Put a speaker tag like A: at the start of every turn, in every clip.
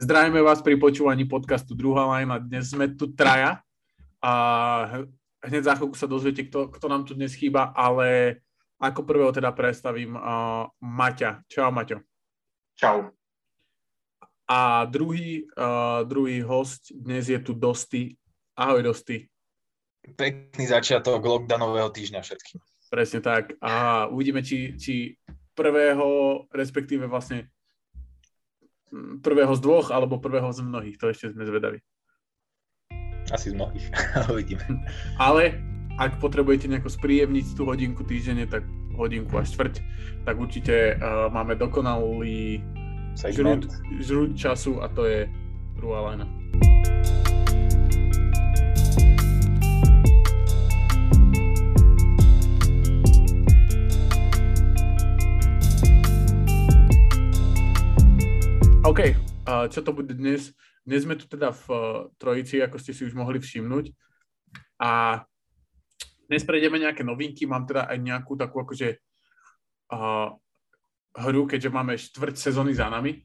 A: Zdravíme vás pri počúvaní podcastu Druhá lajna. Dnes sme tu traja a hneď za chvíľku sa dozviete, kto, kto nám tu dnes chýba, ale ako prvého teda predstavím uh, Maťa. Čau, Maťo.
B: Čau.
A: A druhý, uh, druhý host dnes je tu Dosti. Ahoj, Dosti.
C: Pekný začiatok lockdownového týždňa všetkým.
A: Presne tak. A uvidíme, či, či prvého, respektíve vlastne prvého z dvoch, alebo prvého z mnohých, to ešte sme zvedaví.
C: Asi z mnohých, uvidíme.
A: Ale ak potrebujete nejako spríjemniť tú hodinku týždenne, tak hodinku až štvrť, tak určite uh, máme dokonalý žrút, žrút času a to je druhá lajna. OK, uh, čo to bude dnes? Dnes sme tu teda v uh, trojici, ako ste si už mohli všimnúť. A dnes prejdeme nejaké novinky. Mám teda aj nejakú takú akože uh, hru, keďže máme štvrť sezóny za nami.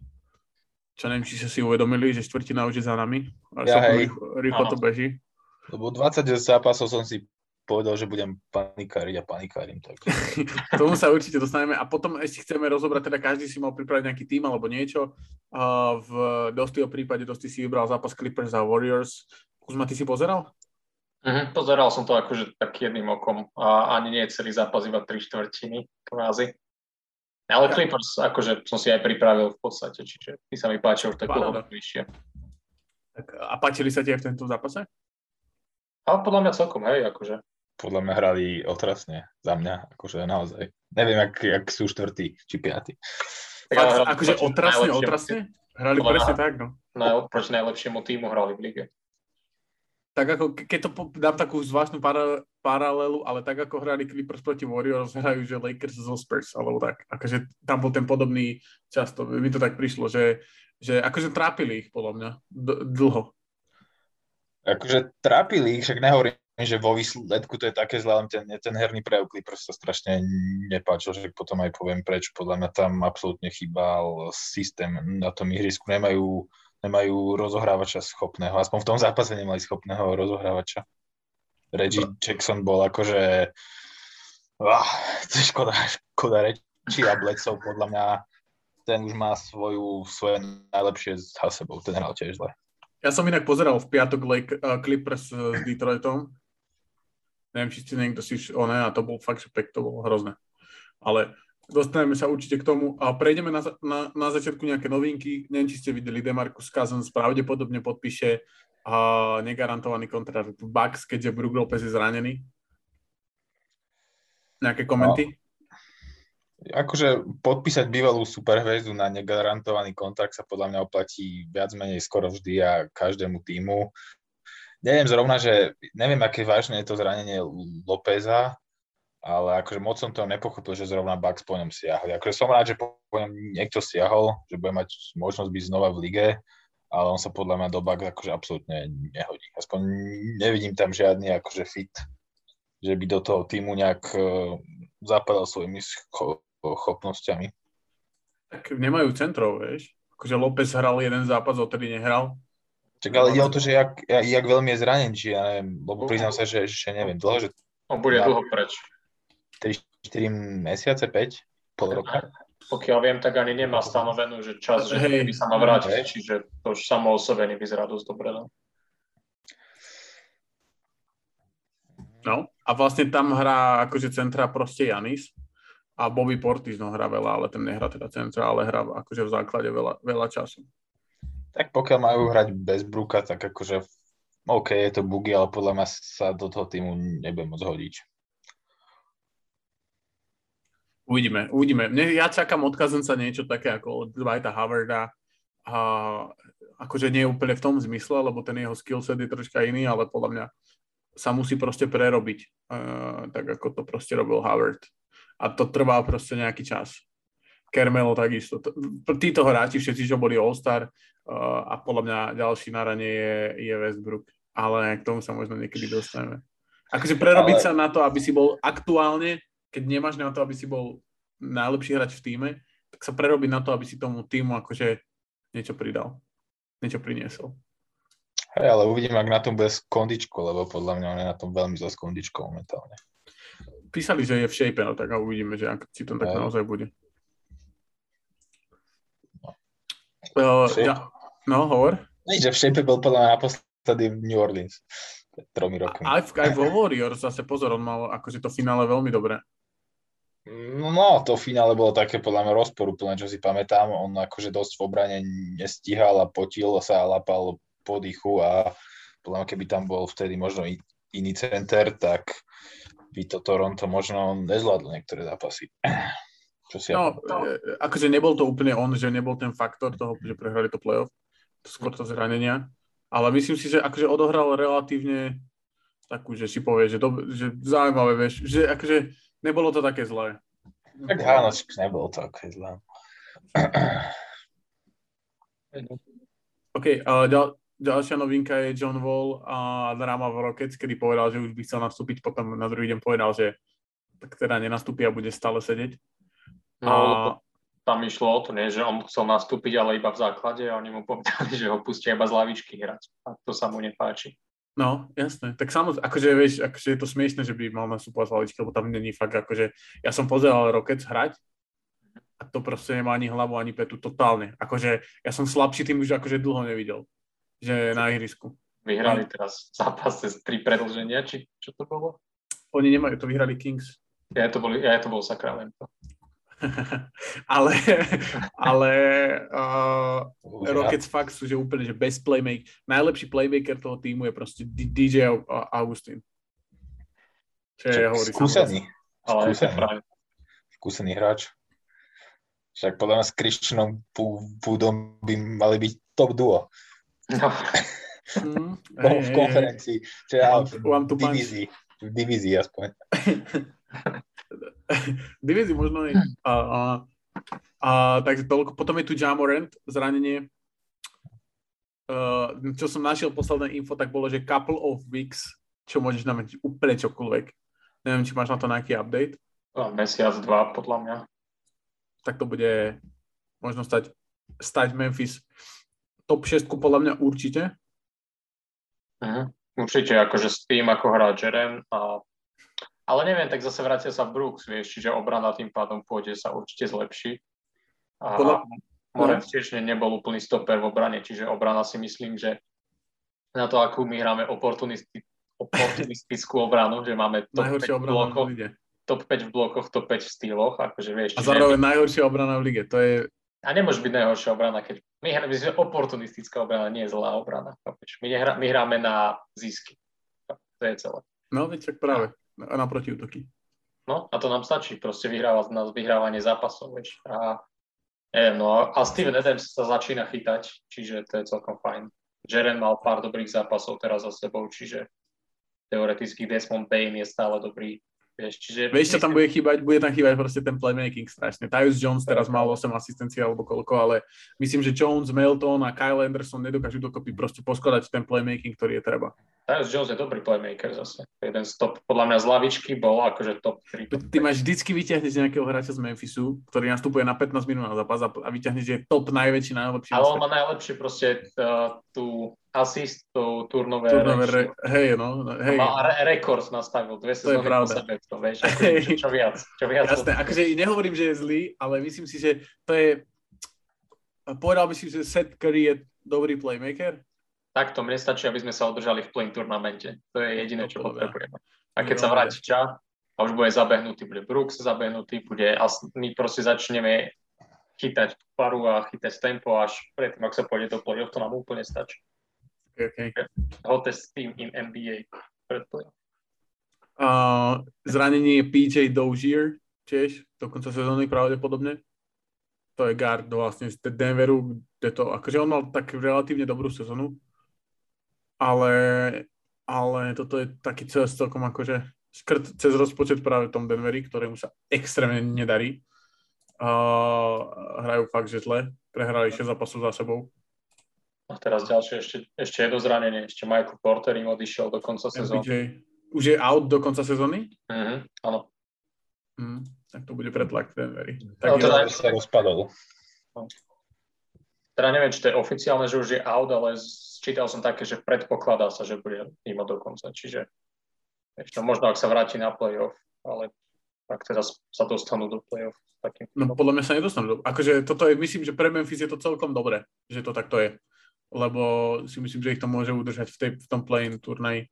A: Čo neviem, či ste si uvedomili, že štvrtina už je za nami.
C: Ja, hej.
A: Rýchlo, rýchlo to beží.
C: Lebo 20 zápasov som si povedal, že budem panikáriť a panikárim. Tak.
A: Tomu sa určite dostaneme a potom ešte chceme rozobrať, teda každý si mal pripraviť nejaký tým alebo niečo. Uh, v Dostyho prípade Dosty si vybral zápas Clippers a Warriors. Kuzma, ty si pozeral?
B: Uh-huh, pozeral som to akože tak jedným okom a ani nie celý zápas, iba tri štvrtiny kvázi. Ale Clippers akože som si aj pripravil v podstate, čiže ty sa mi páčil tak vyššie.
A: Tak, a páčili sa ti aj v tento zápase?
B: Ale podľa mňa celkom, hej, akože
C: podľa mňa hrali otrasne za mňa, akože naozaj. Neviem, ak, ak sú štvrtí či piatí.
A: Fakt, akože otrasne, otrasne? Hrali Podľa presne tak, no.
B: Na, proti najlepšiemu týmu hrali v lige.
A: Tak ako, keď to dám takú zvláštnu para, paralelu, ale tak ako hrali Clippers proti Warriors, hrajú, že Lakers zo Spurs, alebo tak. Akože tam bol ten podobný často. Mi to tak prišlo, že, že akože trápili ich, podľa mňa, d- dlho.
C: Akože trápili ich, však nehovorím, že vo výsledku to je také zlé, len ten, ten herný prejav Clippers sa strašne nepáčil, že potom aj poviem prečo. Podľa mňa tam absolútne chýbal systém na tom ihrisku. Nemajú, nemajú rozohrávača schopného. Aspoň v tom zápase nemali schopného rozohrávača. Reggie Jackson bol akože... Ah, to je škoda, škoda reči a Bledsoe podľa mňa ten už má svoju, svoje najlepšie za sebou. Ten hral tiež zle.
A: Ja som inak pozeral v piatok Lake, uh, Clippers uh, s Detroitom Neviem, či ste niekto si oné a to bol fakt, že pek, to bolo hrozné. Ale dostaneme sa určite k tomu a prejdeme na, na, na začiatku nejaké novinky. Neviem, či ste videli, Demarcus Cousins pravdepodobne podpíše uh, negarantovaný kontrakt v Bucks, keďže Brook Lopez je zranený. Nejaké komenty? No.
C: Akože podpísať bývalú superhviezdu na negarantovaný kontrakt sa podľa mňa oplatí viac menej skoro vždy a každému týmu neviem zrovna, že neviem, aké vážne je to zranenie Lópeza, ale akože moc som to nepochopil, že zrovna Bucks po ňom siahli. Akože som rád, že po ňom niekto siahol, že bude mať možnosť byť znova v lige, ale on sa podľa mňa do Bucks akože absolútne nehodí. Aspoň nevidím tam žiadny akože fit, že by do toho týmu nejak uh, zapadal svojimi schopnosťami.
A: Tak nemajú centrov, vieš. Akože López hral jeden zápas, odtedy nehral.
C: Čak ale ide o to, že jak, jak veľmi je zranený, či ja neviem, lebo priznám sa, že ešte neviem, dlho, že...
B: On bude dlho preč.
C: 3-4 mesiace, 5, pol roka.
B: Pokiaľ viem, tak ani nemá stanovenú, že čas, že by sa má vrátiť, hey. čiže to už samo o sebe nevyzerá dosť dobre. No.
A: no, a vlastne tam hrá akože centra proste Janis a Bobby Portis no hrá veľa, ale ten nehrá teda centra, ale hrá akože v základe veľa, veľa času.
C: Tak pokiaľ majú hrať bez Bruka, tak akože OK, je to bugy, ale podľa mňa sa do toho týmu nebude môcť hodiť.
A: Uvidíme, uvidíme. Mne, ja čakám od sa niečo také ako od Dwighta Howarda. A, akože nie úplne v tom zmysle, lebo ten jeho skillset je troška iný, ale podľa mňa sa musí proste prerobiť, uh, tak ako to proste robil Howard. A to trvá proste nejaký čas. Kermelo takisto. Títo hráči, všetci, čo boli All-Star, a podľa mňa ďalší na rane je, je Westbrook. Ale k tomu sa možno niekedy dostaneme. Akože prerobiť Ale... sa na to, aby si bol aktuálne, keď nemáš na to, aby si bol najlepší hráč v týme, tak sa prerobiť na to, aby si tomu týmu akože niečo pridal. niečo priniesol.
C: Hej, ale uvidím, ak na tom bude s kondičkou, lebo podľa mňa on je na tom veľmi zle s kondičkou momentálne.
A: Písali, že je v shape, no tak a uvidíme, že ak, či to tak
C: Hej.
A: naozaj bude.
C: No.
A: Uh, ja, no, hovor.
C: Nie, že v bol podľa mňa naposledy v New Orleans. Tromi rokmi.
A: Aj, v, aj vo Warriors zase pozor, on mal akože to finále veľmi dobré.
C: No, to finále bolo také podľa mňa rozporúplné, čo si pamätám. On akože dosť v obrane nestíhal a potil sa a lapal po dychu a podľa mňa, keby tam bol vtedy možno iný center, tak by to Toronto možno nezvládlo niektoré zápasy. Čo si ja
A: No, e, akože nebol to úplne on, že nebol ten faktor toho, že prehrali to playoff, skôr to zranenia, ale myslím si, že akože odohral relatívne takú, že si povie, že, dob- že zaujímavé, vieš, že akože nebolo to také zlé.
C: Tak áno, nebolo to ako zlé.
A: OK, a ďal, ďalšia novinka je John Wall a dráma v Rockets, kedy povedal, že už by chcel nastúpiť, potom na druhý deň povedal, že tak teda nenastúpi a bude stále sedieť.
B: No,
A: A,
B: tam išlo o to, nie, že on chcel nastúpiť, ale iba v základe a oni mu povedali, že ho pustia iba z lavičky hrať. A to sa mu nepáči.
A: no, jasné. Tak samozrejme, akože vieš, akože je to smiešne, že by mal nastúpovať z hlavičky, lebo tam není fakt, akože ja som pozeral Rockets hrať a to proste nemá ani hlavu, ani petu, totálne. Akože ja som slabší tým už akože dlho nevidel, že na ihrisku.
B: Vyhrali teraz zápas cez tri predlženia, či čo to bolo?
A: Oni nemajú, to vyhrali Kings.
B: Ja to bol, ja to bol Sacramento.
A: ale ale uh, Rockets fakt sú, že úplne, že bez playmaker. Najlepší playmaker toho týmu je proste DJ Au- Augustin. Čo je, hovorí
C: Skúsený,
B: Ale
C: Skúsený. skúsený hráč. Však podľa mňa s Christianom Púdom by mali byť top duo
B: no,
A: Mm,
C: v
A: hej, hej.
C: konferencii, v
A: One to punch.
C: divízii, v divízii aspoň.
A: Divízi možno aj. A, a, a, takže toľko. Potom je tu Jamorant, zranenie. Uh, čo som našiel posledné info, tak bolo, že couple of weeks, čo môžeš znamenať úplne čokoľvek. Neviem, či máš na to nejaký update.
B: mesiac, dva, podľa mňa.
A: Tak to bude možno stať, stať Memphis top 6 podľa mňa určite.
B: Mhm. Určite, akože s tým, ako hrá Jeren. A... Ale neviem, tak zase vrátia sa Brooks, vieš, čiže obrana tým pádom pôjde sa určite zlepší. A
A: Podľa-
B: Moren tiež ne- nebol úplný stoper v obrane, čiže obrana si myslím, že na to, akú my hráme oportunisti- oportunistickú obranu, že máme top 5
A: Najhoršia
B: v blokoch, top 5 v blokoch, top 5 v styloch, akože vieš,
A: A zároveň najhoršia obrana v lige. To je,
B: a nemôže byť najhoršia obrana, keď my hráme, my sme oportunistická obrana, nie je zlá obrana. My, nehrá, my hráme na zisky. To je celé.
A: no veď tak práve, na, protiútoky.
B: No a to nám stačí, proste vyhrávať na vyhrávanie zápasov, vieš. A, neviem, no a, Steven Adams sa začína chytať, čiže to je celkom fajn. Jaren mal pár dobrých zápasov teraz za sebou, čiže teoreticky Desmond Bain je stále dobrý. Vieš, čiže
A: Vieš, čo tam bude chýbať? Bude tam chýbať proste ten playmaking strašne. Tyus Jones teraz mal 8 asistencií alebo koľko, ale myslím, že Jones, Melton a Kyle Anderson nedokážu dokopy proste poskladať ten playmaking, ktorý je treba.
B: Tyus Jones je dobrý playmaker zase. Jeden z top, podľa mňa z lavičky bol akože top 3. Top
A: Ty máš vždycky vyťahneš nejakého hráča z Memphisu, ktorý nastupuje na 15 minút na zápas a vyťahneš, že je top najväčší, najlepší.
B: ale on má najlepšie proste uh, tú assist, tú turnover,
A: Turnover, re- hej, no, no, hej.
B: Má re- rekord nastavil, dve sezóny po sebe, to vieš, akože, čo, čo viac, čo viac.
A: Jasné, akože nehovorím, že je zlý, ale myslím si, že to je... Povedal by si, že Seth Curry je dobrý playmaker?
B: Takto mne stačí, aby sme sa udržali v play turnamente. To je jediné, čo potrebujeme. A keď
A: No,
B: sa vráti ča, a už bude zabehnutý, bude Brooks zabehnutý, bude, a my proste začneme chytať paru a chytať tempo až predtým, ak sa pôjde do play-off, to nám úplne stačí.
A: Okay.
B: Hottest team in NBA
A: Uh, zranenie je PJ Dozier tiež, do konca sezóny pravdepodobne. To je guard vlastne z Denveru, kde to, akože on mal tak relatívne dobrú sezónu, ale, ale toto je taký cez celkom akože škrt cez rozpočet práve tom Denveri, ktorému sa extrémne nedarí. Uh, hrajú fakt, že zle. Prehrali 6 zápasov za sebou.
B: A teraz ďalšie, ešte, ešte jedno zranenie, ešte Michael Porter im odišiel do konca sezóny.
A: Už je out do konca sezóny?
B: Mhm, áno.
A: Hm, tak to bude pretlak v Denveri.
B: No,
A: Tak
B: teda-
A: jo.
C: sa rozpadol.
B: teda neviem, či to je oficiálne, že už je out, ale čítal som také, že predpokladá sa, že bude mimo do konca. Čiže ešte možno, ak sa vráti na playoff, ale ak teda sa dostanú do playoff. Takým.
A: No podľa mňa sa nedostanú. Akože toto je, myslím, že pre Memphis je to celkom dobré, že to takto je. Lebo si myslím, že ich to môže udržať v, tej, v tom play-in turnaji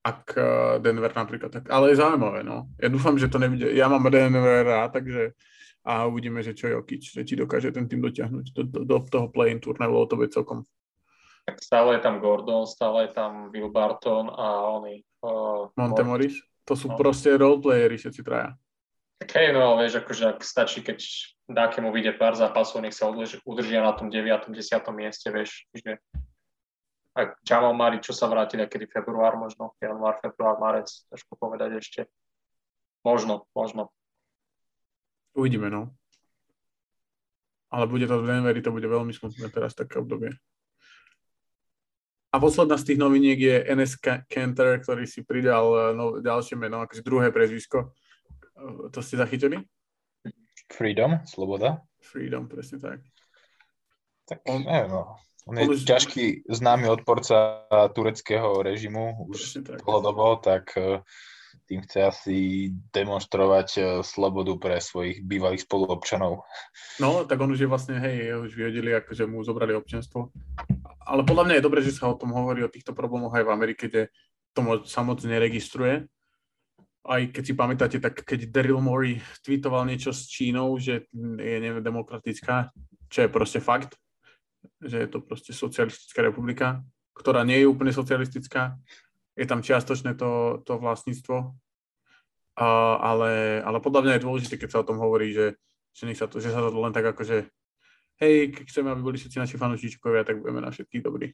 A: ak eh, Denver napríklad. Tak, ale je zaujímavé, no. Ja dúfam, že to nevidie. Ja mám Denver rád, takže a uvidíme, že čo Jokic, že či dokáže ten tým dotiahnuť do, do, do toho play-in turnaju, bolo to by celkom.
B: Tak stále je tam Gordon, stále je tam Will Barton a oni. Uh,
A: Montemoris. To sú no. proste roleplayery, všetci traja.
B: Tak hej, no ale vieš, akože ak stačí, keď dákemu vyjde pár zápasov, nech sa udržia na tom 9. 10. mieste, vieš, že ak Jamal Mari, čo sa vráti niekedy február možno, január, február, marec, ťažko povedať ešte. Možno, možno.
A: Uvidíme, no. Ale bude to v Denveri, to bude veľmi smutné teraz také obdobie. A posledná z tých noviniek je NS Cantor, ktorý si pridal eh, no, ďalšie meno, akože druhé prezvisko. To ste zachytili?
C: Freedom, sloboda.
A: Freedom, presne tak.
C: Tak on, neviem, no. On je už... ťažký známy odporca tureckého režimu už dlhodobo, tak eh, tým chce asi demonstrovať eh, slobodu pre svojich bývalých spoluobčanov.
A: No, tak on už je vlastne, hej, už vyhodili, akože mu zobrali občianstvo. Ale podľa mňa je dobré, že sa o tom hovorí, o týchto problémoch aj v Amerike, kde to sa moc neregistruje. Aj keď si pamätáte, tak keď Daryl Morey tweetoval niečo s Čínou, že je neviem, demokratická, čo je proste fakt, že je to proste socialistická republika, ktorá nie je úplne socialistická. Je tam čiastočné to, to vlastníctvo, a, ale, ale podľa mňa je dôležité, keď sa o tom hovorí, že, že, sa to, že sa to len tak ako, že hej, keď chceme, aby boli všetci naši fanúšičkovia, tak budeme na všetkých dobrí.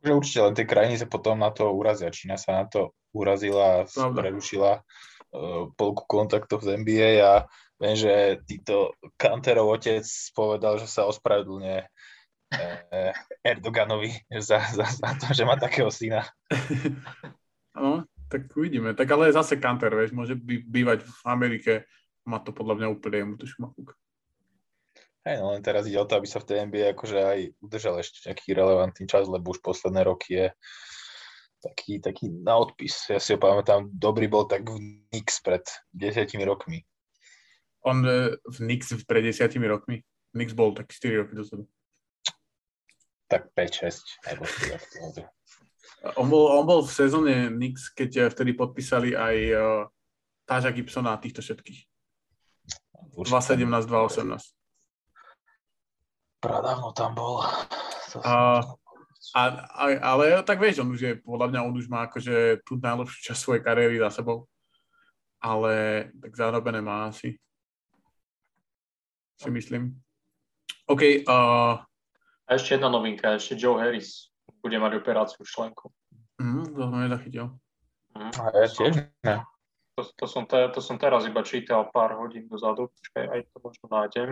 C: Že určite, len tie krajiny sa potom na to urazia. Čína sa na to urazila a prerušila uh, polku kontaktov z NBA a Viem, že týto Kanterov otec povedal, že sa ospravedlňuje eh, Erdoganovi za, za, za to, že má takého syna.
A: No, tak uvidíme. Tak ale zase Kanter, vieš, môže by, bývať v Amerike, má to podľa mňa úplne jemu to šmafúk.
C: Hej, no len teraz ide o to, aby sa v tej NBA akože aj udržal ešte nejaký relevantný čas, lebo už posledné roky je taký, taký na odpis. Ja si ho pamätám, dobrý bol tak v Knicks pred desiatimi rokmi
A: on e, v Knicks pred desiatimi rokmi. Knicks bol tak 4 roky dozadu.
C: Tak 5-6.
A: on, bol, on bol v sezóne Knicks, keď e, vtedy podpísali aj uh, Táža Gibsona a týchto všetkých. 2.17, 2.18.
C: Pradávno tam bol.
A: A, a, a, ale tak vieš, on už je, podľa mňa on už má akože tú najlepšiu časť svojej kariéry za sebou. Ale tak zarobené má asi si myslím. OK. Uh...
B: A ešte jedna novinka, ešte Joe Harris bude mať operáciu členku.
A: Mm, to som nezachytil.
C: Mm. A ja tiež ne.
B: To, to, som te, to som teraz iba čítal pár hodín dozadu. Počkaj, aj to možno nájdem.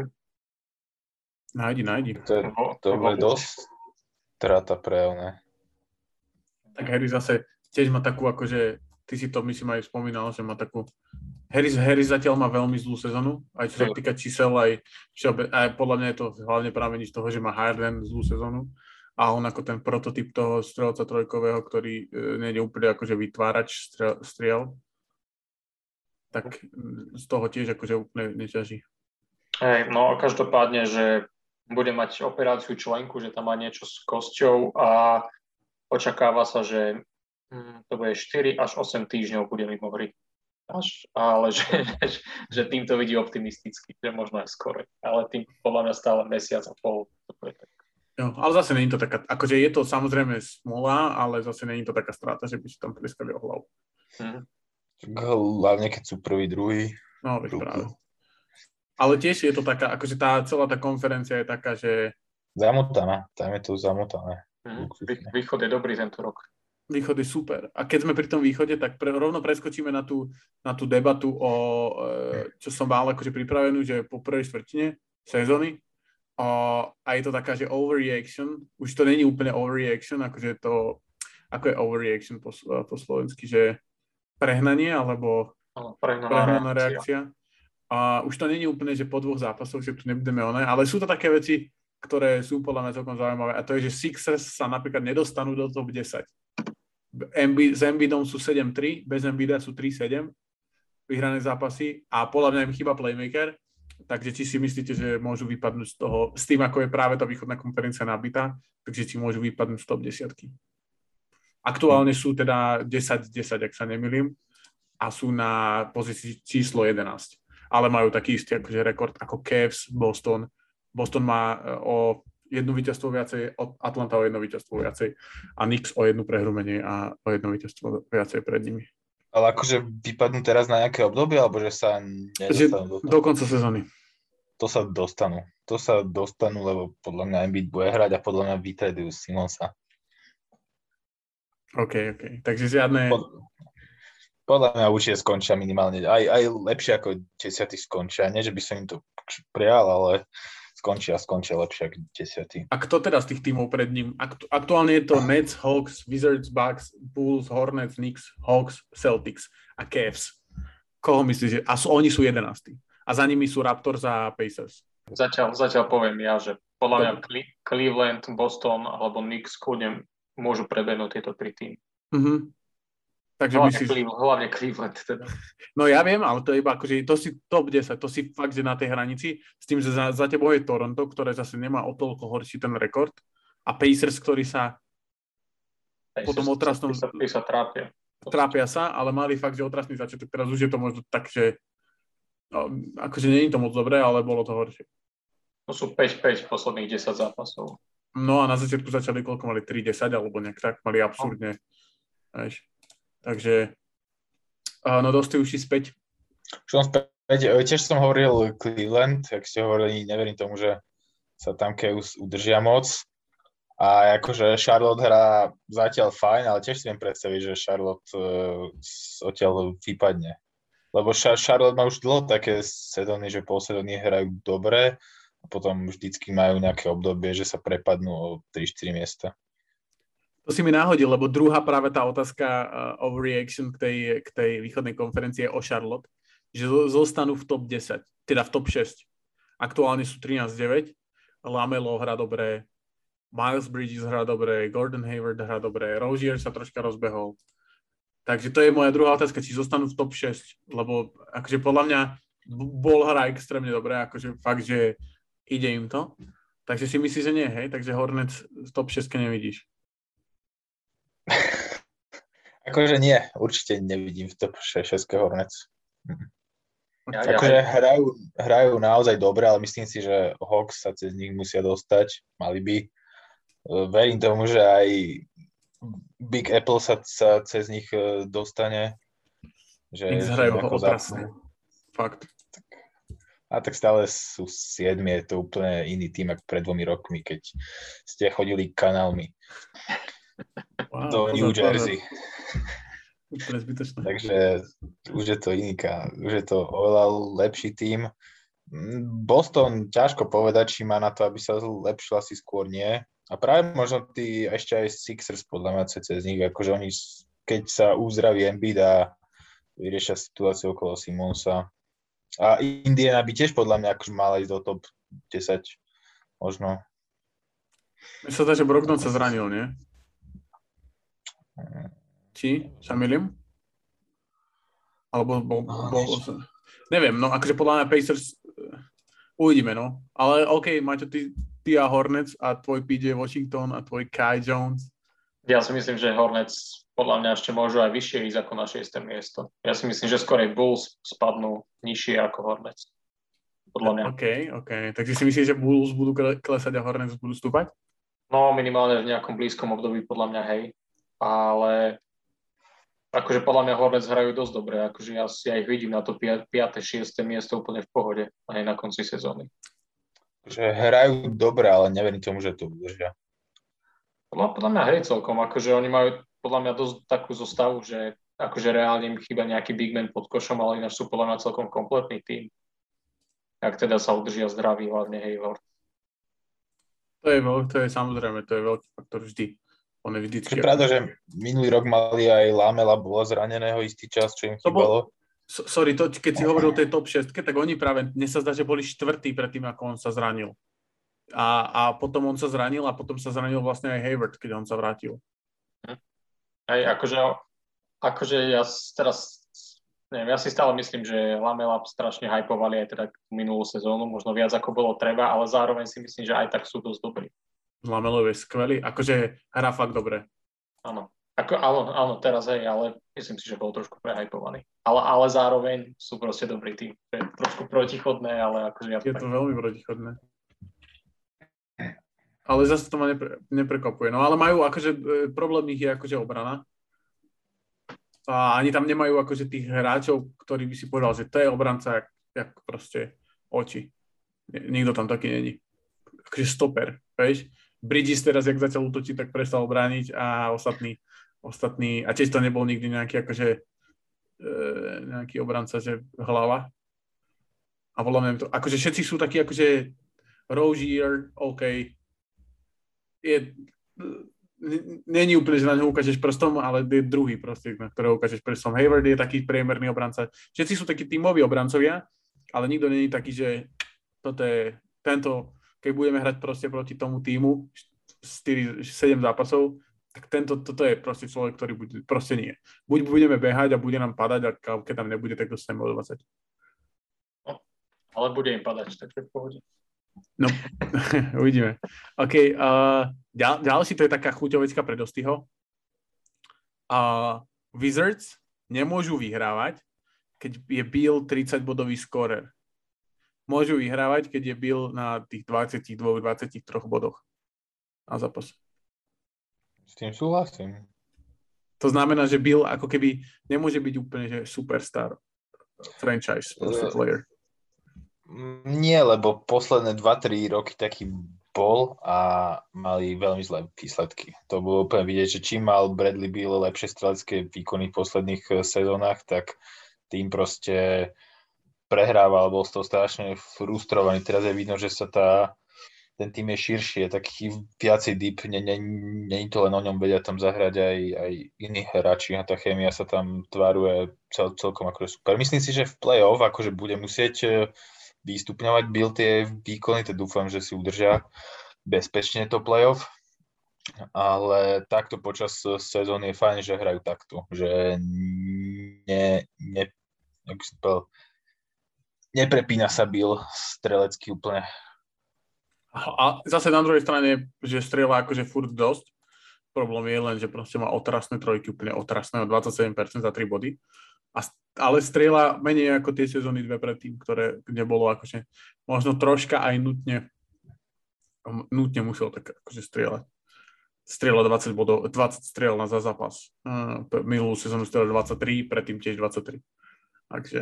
A: Nájdi, nájdi.
C: To, je, to bude dosť trata pre ne.
A: Tak Harry zase tiež má takú akože, ty si to myslím aj spomínal, že má takú Harry, Harry zatiaľ má veľmi zlú sezonu, aj čo sa týka čísel, aj, všeobe, aj podľa mňa je to hlavne práve z toho, že má Harden zlú sezonu a on ako ten prototyp toho strelca trojkového, ktorý e, nie je úplne akože vytvárač strel, striel, tak z toho tiež akože úplne neťaží.
B: Hej, no každopádne, že bude mať operáciu členku, že tam má niečo s kosťou a očakáva sa, že hm, to bude 4 až 8 týždňov bude mimo hry až, ale že, že tým to vidí optimisticky, že možno aj skore. Ale tým podľa mňa stále mesiac a pol. To je tak.
A: Jo, ale zase není to taká, akože je to samozrejme smola, ale zase není to taká strata, že by si tam pliskali o hlavu.
C: Hmm. Hlavne keď sú prvý, druhý.
A: No, veď práve. Ale tiež je to taká, akože tá celá tá konferencia je taká, že...
C: Zamotaná, tam je to zamotané.
B: Hmm. Východ je dobrý tento rok
A: východ je super. A keď sme pri tom východe, tak pre, rovno preskočíme na tú, na tú debatu o, e, čo som mal akože pripravenú, že po prvej štvrtine sezóny. A, a je to taká, že overreaction. Už to není úplne overreaction, akože to, ako je overreaction po, po slovensky, že prehnanie, alebo
B: prehnaná, prehnaná reakcia.
A: reakcia. A už to není úplne, že po dvoch zápasoch, že tu nebudeme oné, ale sú to také veci, ktoré sú podľa mňa celkom zaujímavé. A to je, že Sixers sa napríklad nedostanú do top 10. Embi, s Embiidom sú 7-3, bez Embida sú 3-7 vyhrané zápasy a podľa mňa im chýba playmaker, takže či si myslíte, že môžu vypadnúť z toho, s tým, ako je práve tá východná konferencia nabitá, takže či môžu vypadnúť z top 10. Aktuálne sú teda 10-10, ak sa nemýlim, a sú na pozícii číslo 11. Ale majú taký istý akože rekord ako Cavs, Boston. Boston má e, o jednu víťazstvo viacej, Atlanta o jedno víťazstvo viacej a Knicks o jednu prehru menej a o jedno víťazstvo viacej pred nimi.
C: Ale akože vypadnú teraz na nejaké obdobie, alebo že sa
A: nedostanú do, do konca sezóny.
C: To sa dostanú. To sa dostanú, lebo podľa mňa Embiid bude hrať a podľa mňa vytredujú Simonsa.
A: OK, OK. Takže žiadne...
C: Pod, podľa mňa určite skončia minimálne. Aj, aj lepšie ako desiatý skončia. Nie, že by som im to prijal, ale skončia, skončia lepšie ako desiatý.
A: A kto teda z tých tímov pred ním? Aktu- aktuálne je to Nets, Hawks, Wizards, Bucks, Bulls, Hornets, Knicks, Hawks, Celtics a Cavs. Koho myslíš? A sú, oni sú jedenastí. A za nimi sú Raptors a Pacers.
B: Zatiaľ, zatiaľ poviem ja, že podľa mňa Cleveland, Boston alebo Knicks kľudne môžu prebehnúť tieto tri týmy.
A: Mm-hmm.
B: Takže hlavne, myslíš... Cleveland, hlavne Cleveland teda.
A: No ja viem, ale to je iba akože, to si top 10, to si fakt, že na tej hranici, s tým, že za, za tebou je Toronto, ktoré zase nemá o toľko horší ten rekord a Pacers, ktorí sa Pacers, potom otrasnú...
B: Sa, sa trápia.
A: Trápia sa, ale mali fakt, že otrasný začiatok. Teraz už je to možno tak, že no, akože je to moc dobré, ale bolo to horšie.
B: To sú 5-5 posledných 10 zápasov.
A: No a na začiatku začali koľko mali 3-10 alebo nejak tak, mali absurdne. No. Takže no dosť už si späť.
C: Som späť. Tiež som hovoril Cleveland, ak ste hovorili, neverím tomu, že sa tam Keus udržia moc. A akože Charlotte hrá zatiaľ fajn, ale tiež si viem predstaviť, že Charlotte uh, odtiaľ vypadne. Lebo Charlotte má už dlho také sezóny, že pol sezóny hrajú dobre a potom vždycky majú nejaké obdobie, že sa prepadnú o 3-4 miesta.
A: To si mi náhodil, lebo druhá práve tá otázka uh, overreaction k tej, k tej východnej konferencie je o Charlotte, že zostanú v top 10, teda v top 6. Aktuálne sú 13-9, Lamelo hrá dobre, Miles Bridges hrá dobre, Gordon Hayward hrá dobre, Rozier sa troška rozbehol. Takže to je moja druhá otázka, či zostanú v top 6, lebo akože podľa mňa bol hrá extrémne dobre, akože fakt, že ide im to. Takže si myslíš, že nie, hej? Takže Hornets v top 6 nevidíš.
C: Akože nie, určite nevidím v top 6 Hornets. Ja, akože ja. hrajú, hrajú naozaj dobre, ale myslím si, že Hawks sa cez nich musia dostať, mali by. Verím tomu, že aj Big Apple sa, sa cez nich e, dostane.
A: Že, Nix hrajú otrasne. Fakt.
C: A tak stále sú 7, je to úplne iný tým ako pred dvomi rokmi, keď ste chodili kanálmi wow, do New Jersey. Takže už je to iný, už je to oveľa lepší tým. Boston, ťažko povedať, či má na to, aby sa zlepšil, asi skôr nie. A práve možno tí ešte aj Sixers podľa mňa cez nich, akože oni, keď sa uzdraví Embiid a vyriešia situáciu okolo Simonsa. A Indiana by tiež podľa mňa akože mala ísť do top 10, možno.
A: Mne sa že Brogdon sa zranil, nie? Či sa milím? Alebo bol, bol, bol, neviem, no akože podľa mňa Pacers uh, uvidíme, no. Ale OK, Maťo, ty, ty a Hornets a tvoj PJ Washington a tvoj Kai Jones.
B: Ja si myslím, že Hornets podľa mňa ešte môžu aj vyššie ísť ako na 6. miesto. Ja si myslím, že skorej Bulls spadnú nižšie ako Hornets. Podľa mňa.
A: OK, OK. Takže si myslíš, že Bulls budú klesať a Hornets budú stúpať?
B: No, minimálne v nejakom blízkom období, podľa mňa, hej ale akože podľa mňa Hornets hrajú dosť dobre, akože ja si aj vidím na to 5. 6. miesto úplne v pohode, aj na konci sezóny.
C: Že hrajú dobre, ale neverím tomu, že to udržia.
B: Podľa, podľa mňa hej celkom, akože oni majú podľa mňa dosť takú zostavu, že akože reálne im chýba nejaký big man pod košom, ale ináč sú podľa mňa celkom kompletný tým. Ak teda sa udržia zdraví, hlavne Hayward.
A: To je, to je samozrejme, to je veľký faktor vždy. On je vždycky...
C: Je pravda, že minulý rok mali aj Lamela, bola zraneného istý čas, čo im to chýbalo. Bol,
A: sorry, to, keď si hovoril o tej top 6, tak oni práve, mne sa zdá, že boli štvrtí predtým, ako on sa zranil. A, a potom on sa zranil a potom sa zranil vlastne aj Hayward, keď on sa vrátil.
B: Hej, akože, akože ja teraz, neviem, ja si stále myslím, že Lamela strašne hypovali aj teda minulú sezónu, možno viac ako bolo treba, ale zároveň si myslím, že aj tak sú dosť dobrí.
A: Lamelo je skvelý, akože hrá fakt dobre.
B: Áno. Ako, áno, áno, teraz hej, ale myslím si, že bol trošku prehypovaný. Ale, ale zároveň sú proste dobrý tým. Je trošku protichodné, ale akože ja
A: Je to veľmi protichodné. Ale zase to ma nepre, neprekvapuje. No ale majú akože e, problém ich je akože obrana. A ani tam nemajú akože tých hráčov, ktorí by si povedal, že to je obranca, jak, jak proste oči. Nikto tam taký není. Akože stoper, vieš? Bridges teraz, jak začal útočiť, tak prestal brániť a ostatní, ostatní, a tiež to nebol nikdy nejaký akože e, nejaký obranca, že hlava. A podľa to, akože všetci sú takí akože Rozier, OK, je, není úplne, že na ňo ukážeš prstom, ale je druhý proste, na ktorého ukážeš prstom. Hayward je taký priemerný obranca. Všetci sú takí tímoví obrancovia, ale nikto není taký, že toto je tento, keď budeme hrať proste proti tomu týmu 4, 7 zápasov, tak tento, toto je proste človek, ktorý bude, proste nie. Buď budeme behať a bude nám padať, a keď tam nebude, tak dostaneme o 20.
B: No, ale bude im padať, takže v pohode.
A: No, uvidíme. OK, uh, ďal, ďalší to je taká chuťovecká pre Dostyho. Uh, Wizards nemôžu vyhrávať, keď je Bill 30-bodový scorer. Môžu vyhrávať, keď je Bill na tých 22-23 bodoch na zápas.
C: S tým súhlasím.
A: To znamená, že Bill ako keby nemôže byť úplne že superstar franchise player.
C: Nie, lebo posledné 2-3 roky taký bol a mali veľmi zlé výsledky. To bolo úplne vidieť, že čím mal Bradley Beal lepšie strelecké výkony v posledných eh, sezónach, tak tým proste prehrával, bol z toho strašne frustrovaný. Teraz je vidno, že sa tá, ten tým je širší, je taký viacej deep, je to len o ňom, vedia tam zahrať aj, aj iní hráči a tá chémia sa tam tváruje cel, celkom ako super. Myslím si, že v play-off akože bude musieť eh, vystupňovať Bill tie výkony, to dúfam, že si udržia bezpečne to playoff. Ale takto počas sezóny je fajn, že hrajú takto, že ne, ne, jak si povedal, neprepína sa Bill strelecky úplne.
A: A zase na druhej strane, že strieľa akože furt dosť. Problém je len, že proste má otrasné trojky, úplne otrasné, 27% za 3 body. A, ale strieľa menej ako tie sezóny dve predtým, ktoré, kde bolo akože možno troška aj nutne nutne musel tak akože strieľať. Strieľa 20 bodov, 20 striel na za zápas. Minulú sezónu strieľa 23, predtým tiež 23. Takže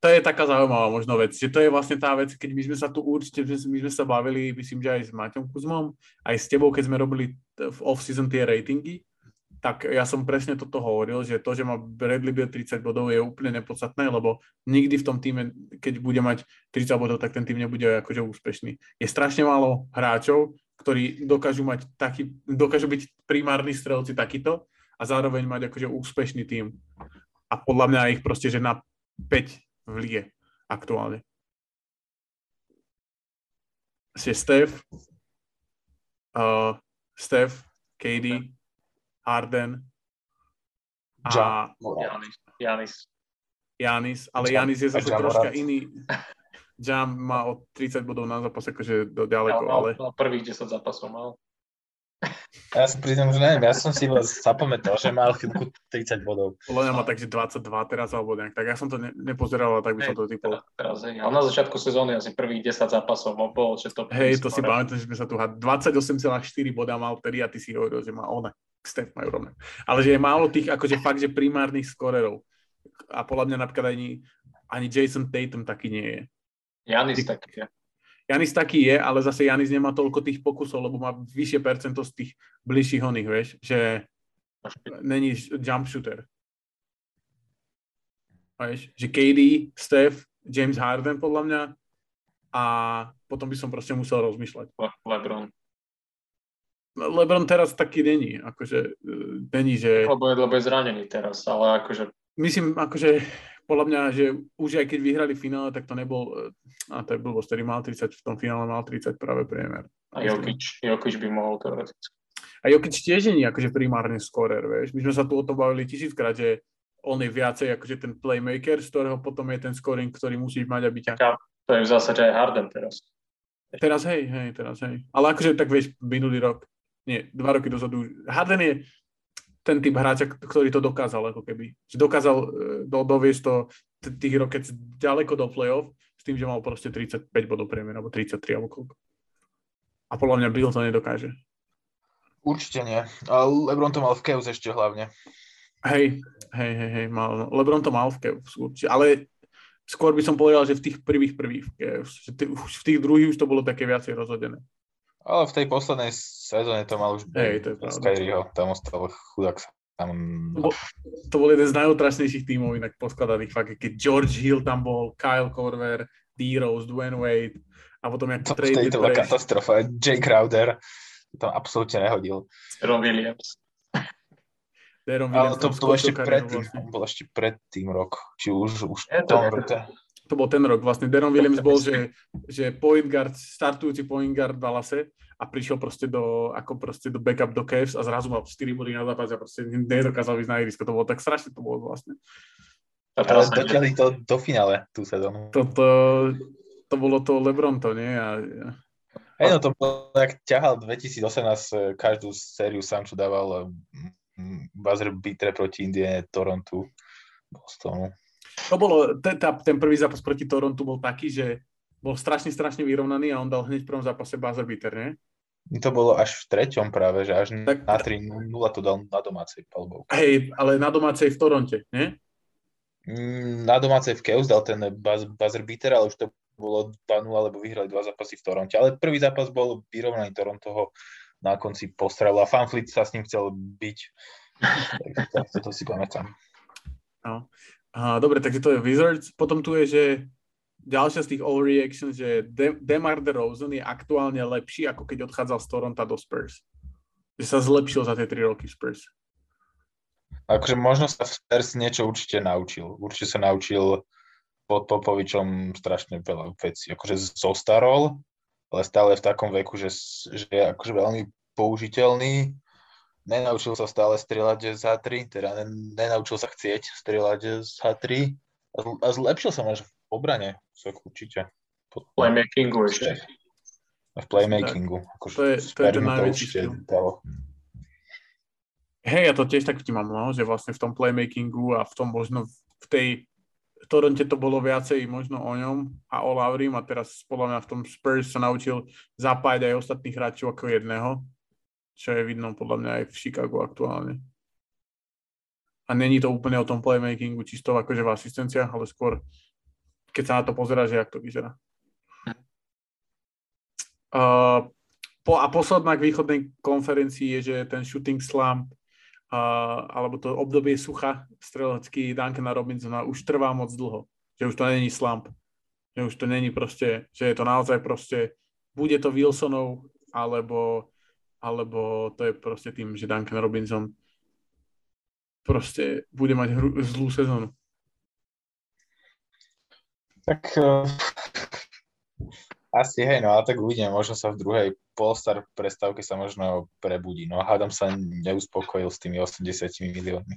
A: to je taká zaujímavá možno vec, že to je vlastne tá vec, keď my sme sa tu určite, my sme sa bavili, myslím, že aj s Maťom Kuzmom, aj s tebou, keď sme robili v off-season tie ratingy, tak ja som presne toto hovoril, že to, že má Bradley Beal 30 bodov je úplne nepodstatné, lebo nikdy v tom týme, keď bude mať 30 bodov, tak ten tým nebude akože úspešný. Je strašne málo hráčov, ktorí dokážu mať taký, dokážu byť primárni strelci takýto a zároveň mať akože úspešný tým. A podľa mňa ich proste, že na 5 v lige aktuálne. Je Steph, uh, Steph, KD, Harden
B: a Janis. Janis.
A: Janis, ale Janis je zase troška iný. Jam má o 30 bodov na zápas, akože do ďaleko, ja, ale...
B: Prvých 10 zápasov mal.
C: Ja sa priznám, že neviem, ja som si iba zapamätal, že mal chvíľku 30 bodov.
A: Podľa mňa má takže 22 teraz, alebo nejak, tak ja som to ne, nepozeral, tak by som to typol.
B: Teraz, teraz, ale na začiatku sezóny asi prvých 10 zápasov bol, že to...
A: Hej, to si pamätám, že sme sa tu 28,4 boda mal vtedy a ty si hovoril, že má ona. Steph majú rovné. Ale že je málo tých, akože fakt, že primárnych skorerov. A podľa mňa napríklad ani, ani Jason Tatum taký nie je.
B: Janis taký je.
A: Janis taký je, ale zase Janis nemá toľko tých pokusov, lebo má vyššie percento z tých bližších oných, vieš, že není jump shooter. Vieš, že KD, Steph, James Harden podľa mňa a potom by som proste musel rozmýšľať.
B: Le- LeBron.
A: LeBron teraz taký není, akože e, není, že...
B: Lebo je, lebo je zranený teraz, ale akože...
A: Myslím, akože podľa mňa, že už aj keď vyhrali finále, tak to nebol, a to je blbosť, ktorý mal 30, v tom finále mal 30 práve priemer.
B: A Jokic, Jokic by mohol teoreticky.
A: A Jokic tiež nie akože primárne scorer, vieš. My sme sa tu o tom bavili tisíckrát, že on je viacej akože ten playmaker, z ktorého potom je ten scoring, ktorý musíš mať, aby ťa...
B: Ja, to je v zásade aj Harden teraz.
A: Teraz hej, hej, teraz hej. Ale akože tak vieš, minulý rok, nie, dva roky dozadu, Harden je ten typ hráča, ktorý to dokázal, ako keby. Že dokázal uh, do, doviesť to tých rokec ďaleko do play-off s tým, že mal proste 35 bodov priemer, alebo 33, alebo koľko. A podľa mňa Bill to nedokáže.
C: Určite nie. A Lebron to mal v Cavs ešte hlavne.
A: Hej, hej, hej, hej, mal, Lebron to mal v Cavs určite, ale skôr by som povedal, že v tých prvých prvých v Cavs, že t- v tých druhých už to bolo také viacej rozhodené.
C: Ale v tej poslednej sezóne to mal už
A: Hej, to je.
C: Skyryho, tam ostal chudák tam...
A: To bol, to bol jeden z najotrašnejších tímov inak poskladaných, fakt, keď George Hill tam bol, Kyle Korver, D-Rose, Dwayne Wade a potom jak
C: To, to,
A: trade
C: to bola katastrofa. Jay Crowder to tam absolútne nehodil.
B: Ron Williams.
A: Deron
C: Ale
A: Williams
C: to
A: tam
C: bol
A: skončil
C: ešte predtým,
A: vlastne.
C: bol ešte predtým rok. Či už, už
B: Je to-
C: tom
B: je to-.
A: To bol ten rok vlastne. Deron Williams bol, že, že point guard, startujúci point guard v Dallase a prišiel proste do, ako proste do backup do Cavs a zrazu mal 4 body na zápas a proste nedokázal ísť na irisko. To bolo tak strašne, to bolo vlastne.
B: A teraz
C: dotiahli to do finále tú sezónu.
A: Toto, to bolo to Lebron to, nie? A,
C: Hej, no to bolo, jak ťahal 2018 eh, každú sériu sám, čo dával mm, buzzer beater proti Indie, Torontu, Bostonu.
A: To bolo, ten, tá, ten prvý zápas proti Torontu bol taký, že bol strašne, strašne vyrovnaný a on dal hneď v prvom zápase buzzer beater, nie?
C: To bolo až v treťom práve, že až
A: Tak-
C: na 3-0 to dal na domácej palbou.
A: Hej, ale na domácej v Toronte, nie?
C: Mm, Na domácej v Keus dal ten buzz, buzzer beater, ale už to bolo 2-0, lebo vyhrali dva zápasy v Toronte. Ale prvý zápas bol vyrovnaný Toronto ho na konci postrel a Fanfleet sa s ním chcel byť. Takže to, toto si pamätám.
A: No. A, dobre, takže to je Wizards. Potom tu je, že ďalšia z tých overreactions, že De- DeMar DeRozan je aktuálne lepší, ako keď odchádzal z Toronto do Spurs. Že sa zlepšil za tie 3 roky Spurs.
C: Akože možno sa v Spurs niečo určite naučil. Určite sa naučil pod Popovičom strašne veľa vecí. Akože zostarol, ale stále v takom veku, že, že je akože veľmi použiteľný. Nenaučil sa stále strieľať za 3, teda nen- nenaučil sa chcieť strieľať za 3 a, zl- a zlepšil sa máš v obrane, tak určite. Pod-
B: playmakingu ešte.
C: v playmakingu. Akože
A: To je- to je ten najväčší. Hej, ja to tiež tak vnímam, no, že vlastne v tom playmakingu a v tom možno v tej v Toronte to bolo viacej možno o ňom a o Laurim a teraz podľa mňa v tom Spurs sa naučil zapájať aj ostatných hráčov ako jedného, čo je vidno podľa mňa aj v Chicago aktuálne. A není to úplne o tom playmakingu, čisto akože v asistenciách, ale skôr keď sa na to pozera, že jak to vyzerá. Uh, po, a posledná k východnej konferencii je, že ten shooting slump uh, alebo to obdobie sucha strelecký Duncana Robinsona už trvá moc dlho. Že už to není slump. Že už to není proste, že je to naozaj proste, bude to Wilsonov, alebo, alebo to je proste tým, že Duncan Robinson proste bude mať hru, zlú sezónu.
C: Tak uh, asi hej, no ale tak uvidíme, možno sa v druhej Polestar prestávke sa možno prebudí. No hádam sa neuspokojil s tými 80 miliónmi.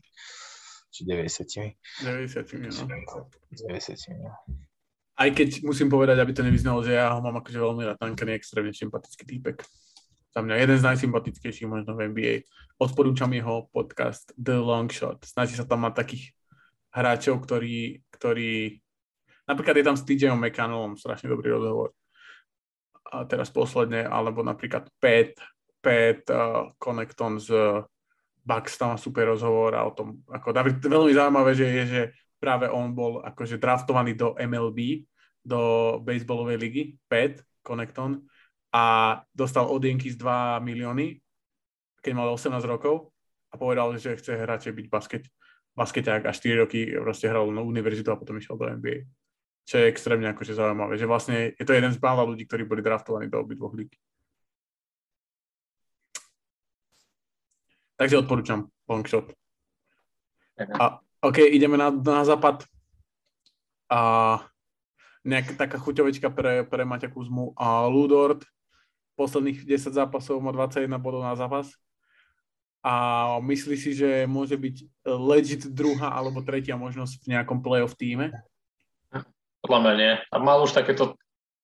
C: Či 90.
A: 90 no.
C: 90 no.
A: Aj keď musím povedať, aby to nevyznalo, že ja ho mám akože veľmi rád, Duncan je extrémne sympatický týpek. Za mňa jeden z najsympatickejších možno v NBA. Odporúčam jeho podcast The Long Shot. Snaží sa tam mať takých hráčov, ktorí, ktorí... Napríklad je tam s TJom McConnellom strašne dobrý rozhovor. A teraz posledne, alebo napríklad Pat, Pat uh, Connecton z Bucks tam má super rozhovor a o tom, ako veľmi zaujímavé, že je, že práve on bol akože draftovaný do MLB, do baseballovej ligy, Pat Connecton, a dostal od Yankees 2 milióny, keď mal 18 rokov a povedal, že chce radšej byť basket, baskeťák a 4 roky proste hral na univerzitu a potom išiel do NBA. Čo je extrémne akože zaujímavé, že vlastne je to jeden z mála ľudí, ktorí boli draftovaní do obidvoch líg. Takže odporúčam long shot. A, OK, ideme na, na západ. A nejaká taká chuťovečka pre, pre Maťa Kuzmu. A Ludort, posledných 10 zápasov má 21 bodov na zápas. A myslí si, že môže byť legit druhá alebo tretia možnosť v nejakom playoff týme?
B: Podľa mňa nie. A mal už takéto,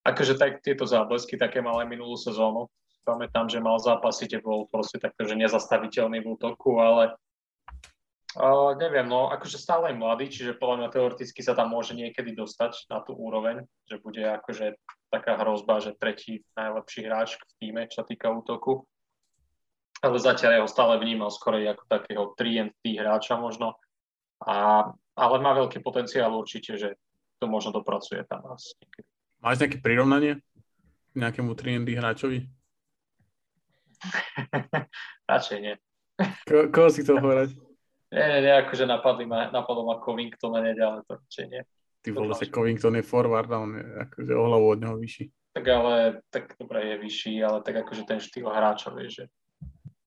B: akože tak, tieto záblesky také malé minulú sezónu. Pamätám, že mal zápasy, kde bol proste také, že nezastaviteľný v útoku, ale Uh, neviem, no akože stále je mladý, čiže podľa mňa teoreticky sa tam môže niekedy dostať na tú úroveň, že bude akože taká hrozba, že tretí najlepší hráč v týme, čo sa týka útoku. Ale zatiaľ ho stále vnímal skorej ako takého 3 hráča možno. A, ale má veľký potenciál určite, že to možno dopracuje tam asi.
A: Máš nejaké prirovnanie k nejakému 3 hráčovi?
B: Radšej nie.
A: Ko, koho si chcel povedať?
B: Nie, nie, nie, akože napadli ma, napadlo ma Covington a ale to určite nie.
A: Ty vole, sa Covington je forward on je akože o hlavu od neho vyšší.
B: Tak ale, tak dobre je vyšší, ale tak akože ten štýl hráča, vieš, že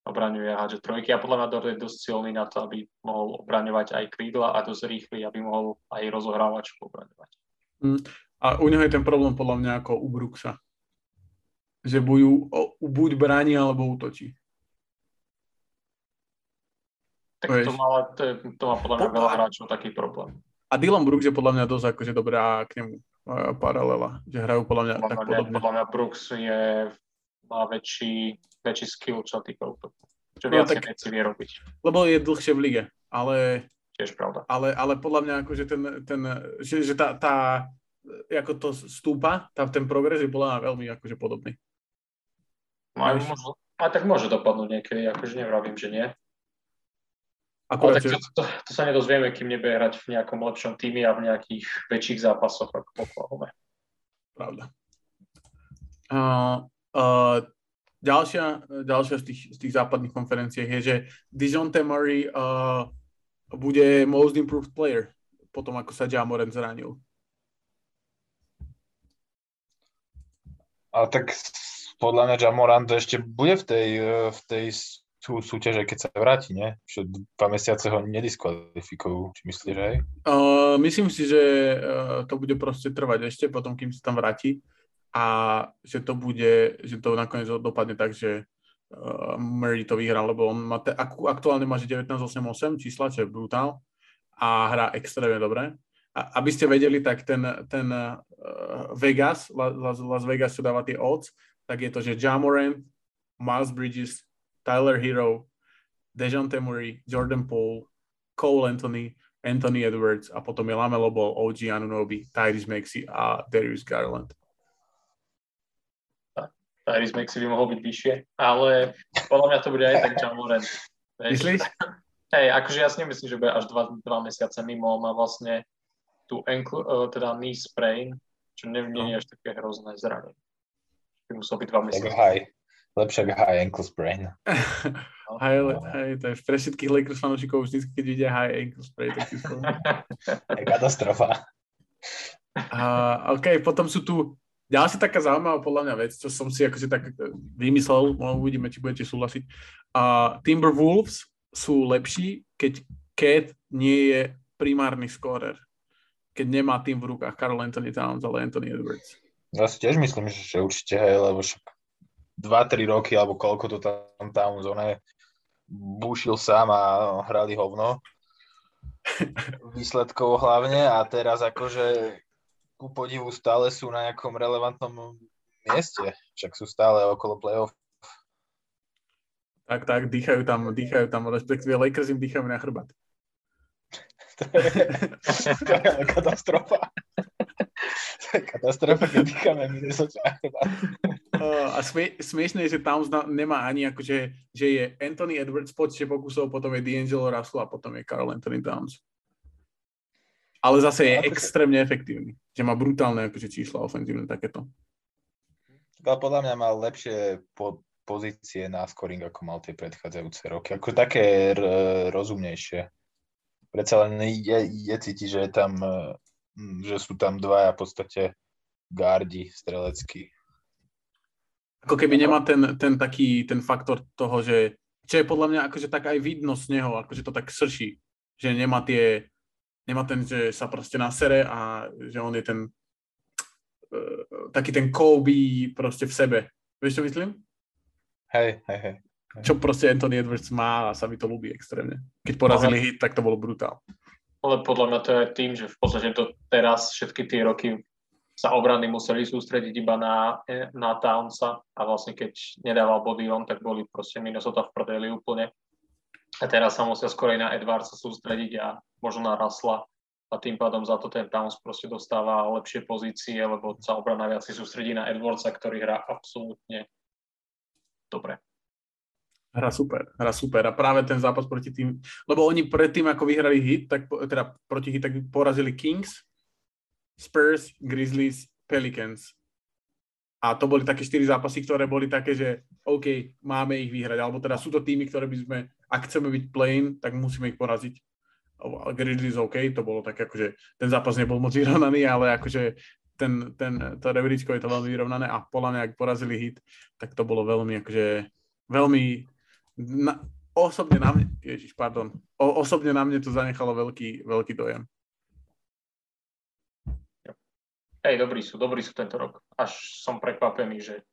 B: obraňuje a hádže trojky a podľa mňa Dort je dosť silný na to, aby mohol obraňovať aj krídla a dosť rýchly, aby mohol aj rozohrávačku obraňovať.
A: Mm. A u neho je ten problém podľa mňa ako u Brooksa. Že buď, buď bráni alebo útočí.
B: Tak to má, to, to má podľa mňa veľa hráčov taký problém.
A: A Dylan Brooks je podľa mňa dosť akože dobrá k nemu uh, paralela, že hrajú podľa mňa podľa tak mňa, podobne.
B: Podľa mňa Brooks je, má väčší, väčší skill, čo týka útoku. Čo no, viac tak, veci vie robiť.
A: Lebo je dlhšie v lige, ale...
B: Tiež pravda.
A: Ale, ale podľa mňa akože ten, ten že, že tá, tá, ako to stúpa, tá, ten progres je podľa mňa veľmi akože podobný.
B: No, aj, môže, aj tak môže dopadnúť niekedy, akože nevravím, že nie.
A: Akurát,
B: tak to, to, to sa nedozvieme, kým nebude hrať v nejakom lepšom týme a v nejakých väčších zápasoch ako v Oklahoma.
A: Pravda. Uh, uh, ďalšia, ďalšia z tých, z tých západných konferencií je, že Dijonte Murray uh, bude most improved player potom, ako sa Jamoren zranil.
C: A tak podľa mňa Jamoran to ešte bude v tej, v tej sú súťaže, keď sa vráti, nie? Že dva mesiace ho nediskvalifikujú, či myslíš aj?
A: Uh, myslím si, že uh, to bude proste trvať ešte potom, kým sa tam vráti a že to bude, že to nakoniec dopadne tak, že uh, Murray to vyhrá, lebo on má te, aktuálne má 19-8-8 čísla, čo je brutál a hrá extrémne dobre. A aby ste vedeli, tak ten, ten uh, Vegas, Las, Las Vegas, čo dáva tie odds, tak je to, že Jamoran, Miles Bridges, Tyler Hero, Dejounte Murray, Jordan Poole, Cole Anthony, Anthony Edwards a potom je Lamelo Ball, OG Anunoby, Tyrese Maxey a Darius Garland.
B: Tyrese Maxey by mohol byť vyššie, ale podľa mňa to bude aj tak John Morant.
A: Myslíš?
B: Hej, akože ja si nemyslím, že bude až dva, dva mesiace mimo, má vlastne tú ankle, uh, teda knee sprain, čo nie, nie je až také hrozné zranenie. By musel byť dva mesiace.
C: Lepšie ako high ankle sprain.
A: high, high, to je pre všetkých Lakers fanúšikov vždy, keď vidia high ankle sprain, tak si
C: je katastrofa.
A: Uh, OK, potom sú tu ďalšia taká zaujímavá podľa mňa vec, čo som si akože tak vymyslel, no uvidíme, či budete súhlasiť. Uh, Timberwolves sú lepší, keď Cat nie je primárny scorer. Keď nemá tým v rukách Carl Anthony Towns, ale Anthony Edwards.
C: Ja si tiež myslím, že určite, hej, lebo však 2-3 roky, alebo koľko to tam tam zóne bušil sám a hrali hovno. Výsledkov hlavne a teraz akože ku podivu stále sú na nejakom relevantnom mieste, však sú stále okolo play-off.
A: Tak, tak, dýchajú tam, dýchajú tam, respektíve Lakers im dýchajú na chrbát.
C: to je katastrofa. katastrofa, keď dýchame Minnesota
A: a smie, smiešné je, že Towns nemá ani akože, že je Anthony Edwards počte pokusov, potom je D'Angelo Russell a potom je Carl Anthony Towns. Ale zase je extrémne efektívny. Že má brutálne akože, čísla ofenzívne takéto.
C: Ale podľa mňa mal lepšie po, pozície na scoring, ako mal tie predchádzajúce roky. Ako také r- rozumnejšie. Predsa len je, je cíti, že, je tam, že sú tam dvaja v podstate gardi streleckí
A: ako keby nemá ten, ten taký, ten faktor toho, že čo je podľa mňa akože tak aj vidno z neho, akože to tak srší, že nemá tie Nemá ten, že sa proste nasere a že on je ten uh, taký ten Kobe proste v sebe. Vieš, čo myslím?
C: Hej, hej, hej.
A: Čo proste Anthony Edwards má a sa mi to ľúbi extrémne. Keď porazili hit, tak to bolo brutál.
B: Ale podľa mňa to je tým, že v podstate to teraz všetky tie roky sa obrany museli sústrediť iba na, na Townsa a vlastne keď nedával body on, tak boli proste Minnesota v prdeli úplne. A teraz sa musia skorej na Edwardsa sústrediť a možno na Rasla a tým pádom za to ten Towns proste dostáva lepšie pozície, lebo sa obrana viac sústredí na Edwardsa, ktorý hrá absolútne dobre.
A: Hra super, hra super. A práve ten zápas proti tým, lebo oni predtým, ako vyhrali hit, tak, teda proti hit, tak porazili Kings, Spurs, Grizzlies, Pelicans. A to boli také štyri zápasy, ktoré boli také, že OK, máme ich vyhrať. Alebo teda sú to týmy, ktoré by sme, ak chceme byť plain, tak musíme ich poraziť. Grizzlies OK, to bolo také akože, ten zápas nebol moc vyrovnaný, ale akože ten, ten, to rebríčko je to veľmi vyrovnané a podľa mňa, ak porazili hit, tak to bolo veľmi akože, veľmi, na, osobne na mne, ježiš, pardon, o, osobne na mne to zanechalo veľký, veľký dojem.
B: Hej, dobrí sú, dobrí sú tento rok. Až som prekvapený, že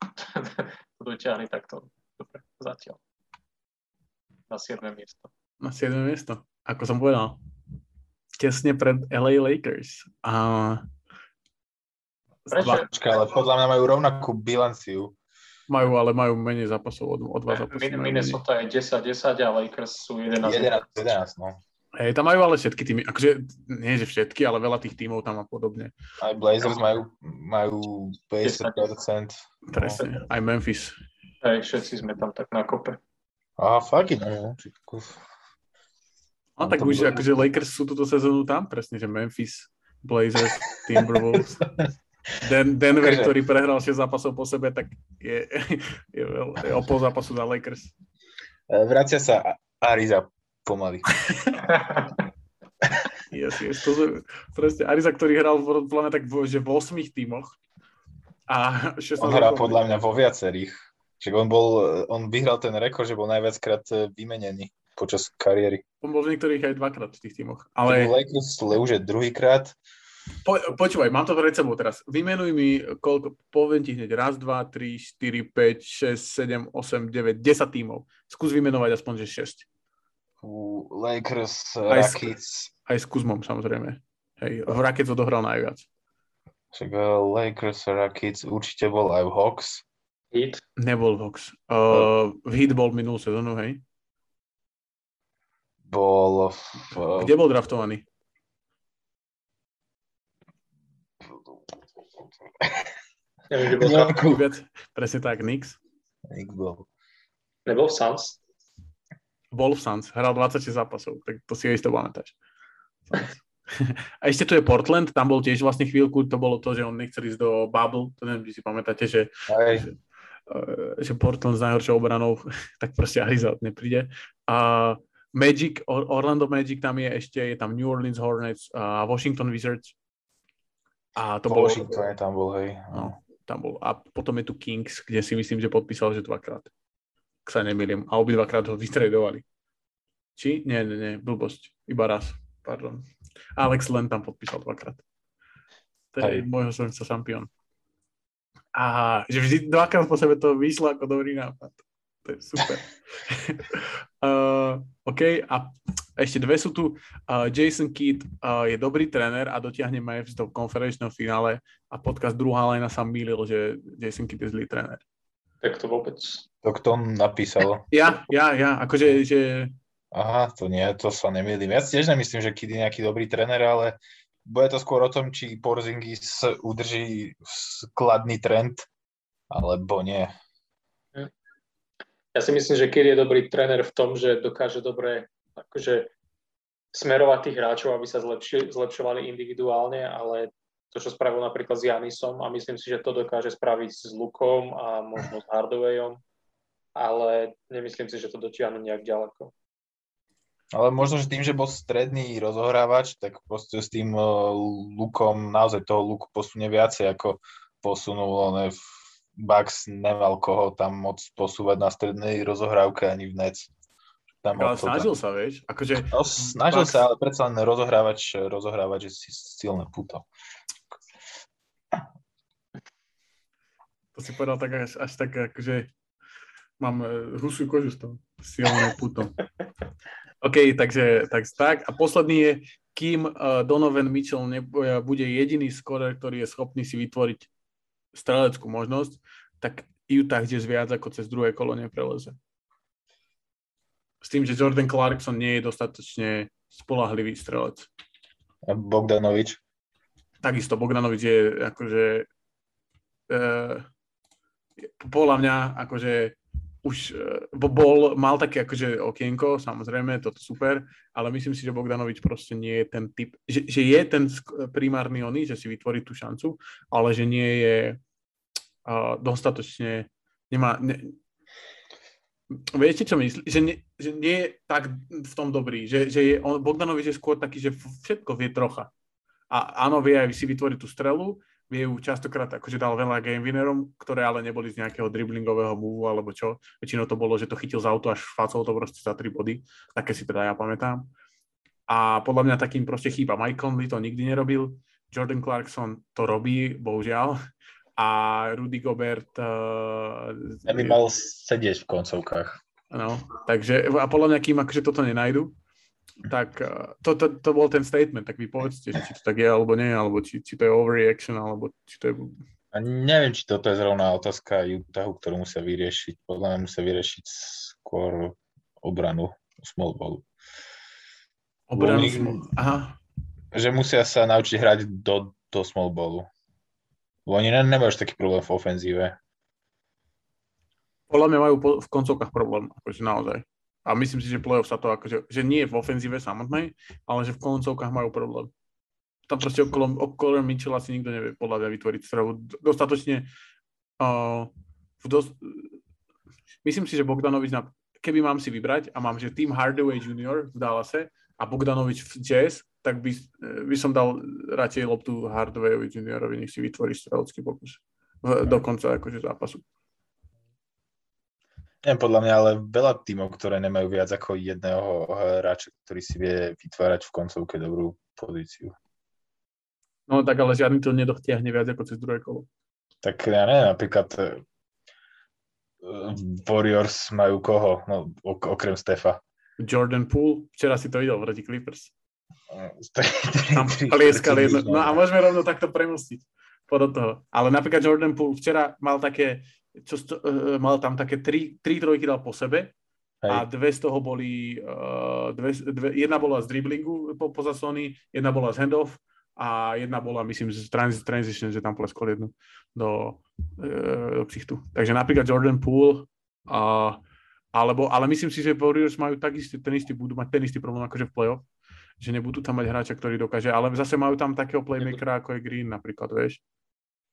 B: to dotiahli takto dobre zatiaľ. Na 7. miesto.
A: Na 7. miesto, ako som povedal. Tesne pred LA Lakers. A...
C: Prečo? Počkaj, ale podľa mňa majú rovnakú bilanciu.
A: Majú, ale majú menej zápasov od, od dva zápasov.
B: Minnesota je 10-10 a Lakers sú 11
C: 11, 11 no.
A: Hej, tam majú ale všetky týmy, akože nie že všetky, ale veľa tých týmov tam a podobne.
C: Aj Blazers majú, majú 50%.
A: Presne, no. aj Memphis.
B: Hej, všetci sme tam tak na kope.
C: A fakt, no.
A: No tak už akože Lakers sú túto sezónu tam, presne, že Memphis, Blazers, Timberwolves. Den, Denver, okay. ktorý prehral 6 zápasov po sebe, tak je, je, je o pol zápasu za Lakers.
C: E, vracia sa Ariza pomaly.
A: yes, yes. To, presne, Ariza, ktorý hral v, podľa tak v, že v 8 tímoch. A 16
C: on hral podľa mňa vo viacerých. Čiže on, bol, on vyhral ten rekord, že bol najviackrát e, vymenený počas kariéry.
A: On bol v niektorých aj dvakrát v tých tímoch. Ale...
C: Lakers už je druhýkrát.
A: Po, počúvaj, mám to pred sebou teraz. Vymenuj mi, koľko, poviem ti hneď, raz, dva, tri, štyri, päť, šesť, sedem, osem, deväť, desať tímov. Skús vymenovať aspoň, že šesť
C: Lakers, aj Rockets.
A: S, aj s Kuzmom, samozrejme. Hej, v Rockets odohral najviac.
C: Však uh, Lakers, Rockets, určite bol aj v Hawks.
B: Heat?
A: Nebol v Hawks. Uh, v Heat bol minulú sezónu, hej?
C: Bol v...
A: Uh, Kde bol draftovaný?
B: Neviem, bol
A: Presne tak, Knicks.
C: Knicks bol.
B: Nebol v Suns?
A: bol v Suns, hral 26 zápasov, tak to si isto pamätáš. A ešte tu je Portland, tam bol tiež vlastne chvíľku, to bolo to, že on nechcel ísť do bubble, to neviem, či si pamätáte, že, že, uh, že Portland s najhoršou obranou, tak proste Arizona nepríde. A Magic, Orlando Magic tam je ešte, je tam New Orleans Hornets a Washington Wizards. A to bolo...
C: Washington tam bol, hej.
A: No, tam bol. A potom je tu Kings, kde si myslím, že podpísal, že dvakrát ak sa nemýlim. A obidvakrát ho vytredovali. Či? Nie, nie, nie, blbosť. Iba raz. Pardon. Alex len tam podpísal dvakrát. To je Hej. môjho srdca šampión. A že vždy dvakrát po sebe to vyšlo ako dobrý nápad. To je super. uh, OK, a ešte dve sú tu. Uh, Jason Kidd uh, je dobrý tréner a dotiahne Mavs do konferenčného finále a podcast druhá lajna sa mýlil, že Jason Kidd je zlý tréner.
B: Tak to vôbec.
C: To kto napísal?
A: Ja, ja, ja. Akože, že...
C: Aha, to nie, to sa nemýlim. Ja tiež nemyslím, že Kid je nejaký dobrý tréner, ale bude to skôr o tom, či Porzingis udrží skladný trend, alebo nie.
B: Ja si myslím, že Kid je dobrý tréner v tom, že dokáže dobre akože smerovať tých hráčov, aby sa zlepši, zlepšovali individuálne, ale to, čo spravil napríklad s Janisom a myslím si, že to dokáže spraviť s Lukom a možno s Hardawayom, ale nemyslím si, že to dotiahne nejak ďaleko.
C: Ale možno, že tým, že bol stredný rozohrávač, tak proste s tým uh, Lukom naozaj toho Luku posunie viacej, ako posunul on v Bucks nemal koho tam moc posúvať na strednej rozohrávke ani v Nets. Tam
A: Ale snažil sa, vieš. Akože,
C: No, snažil
A: Bucks-
C: sa, ale predsa len rozohrávať, rozohrávať že si silné puto.
A: to si povedal tak až, až tak, akože mám husú kožu z toho. Silné puto. OK, takže tak, tak. A posledný je, kým uh, Donovan Mitchell nebude, bude jediný skorer, ktorý je schopný si vytvoriť streleckú možnosť, tak Utah ide viac ako cez druhé kolo nepreleze. S tým, že Jordan Clarkson nie je dostatočne spolahlivý strelec.
C: Bogdanovič.
A: Takisto Bogdanovič je akože e, podľa mňa akože už e, bo- bol, mal také akože okienko, samozrejme, toto super, ale myslím si, že Bogdanovič proste nie je ten typ, že, že je ten primárny oný, že si vytvorí tú šancu, ale že nie je uh, dostatočne, nemá, ne, Viete, čo myslím? Že nie, že nie je tak v tom dobrý. Že, že je, on, Bogdanovič je skôr taký, že všetko vie trocha. A áno, vie aj si vytvoriť tú strelu, vie ju častokrát, akože dal veľa game winnerom, ktoré ale neboli z nejakého driblingového move alebo čo. Väčšinou to bolo, že to chytil z auto až facol to proste za tri body. Také si teda ja pamätám. A podľa mňa takým proste chýba. Mike Conley to nikdy nerobil. Jordan Clarkson to robí, bohužiaľ. A Rudy Gobert... Uh,
C: Ten by mal sedieť v koncovkách.
A: No, takže a podľa mňa, kým akože toto nenajdu, tak uh, to, to, to bol ten statement, tak vy povedzte, že či to tak je alebo nie, alebo či, či to je overreaction, alebo či to je...
C: A neviem, či toto je zrovna otázka Utahu, ktorú musia vyriešiť. Podľa mňa musia vyriešiť skôr obranu small ballu.
A: Obranu
C: Oni-
A: smol. Aha,
C: Že musia sa naučiť hrať do, do small ballu. Lebo oni ne, nemajú taký problém v ofenzíve.
A: Podľa mňa majú po, v koncovkách problém, akože naozaj. A myslím si, že playoff sa to akože, že nie v ofenzíve samotnej, ale že v koncovkách majú problém. Tam proste okolo, okolo Mitchella si nikto nevie podľa mňa vytvoriť strelu dostatočne uh, v dos- myslím si, že Bogdanovič na, keby mám si vybrať a mám, že Tim Hardaway Jr. v Dallase a Bogdanovič v Jazz, tak by, by som dal radšej loptu Hardawayovi Juniorovi, nech si vytvorí strelecký pokus v, do akože zápasu.
C: Neviem, podľa mňa, ale veľa tímov, ktoré nemajú viac ako jedného hráča, ktorý si vie vytvárať v koncovke dobrú pozíciu.
A: No tak ale žiadny to nedotiahne viac ako cez druhé kolo.
C: Tak ja neviem, napríklad eh, Warriors majú koho, no, ok- okrem Stefa.
A: Jordan Poole, včera si to videl proti Clippers.
C: Tri- tri-
A: Tam jedno.
C: štvrtiny
A: No a môžeme rovno takto premostiť podľa toho. Ale napríklad Jordan Poole včera mal také, čo, sto- uh, mal tam také tri, tri trojky dal po sebe a
C: Hej.
A: dve z toho boli, uh, dve, dve, jedna bola z driblingu po, po zasony, jedna bola z handoff a jedna bola, myslím, z trans, transition, že tam pleskol jednu do, uh, do ksichtu. Takže napríklad Jordan Poole uh, alebo, ale myslím si, že Warriors majú takisto ten istý, budú mať ten istý problém akože v playoff, že nebudú tam mať hráča, ktorý dokáže, ale zase majú tam takého playmakera, ako je Green napríklad, vieš,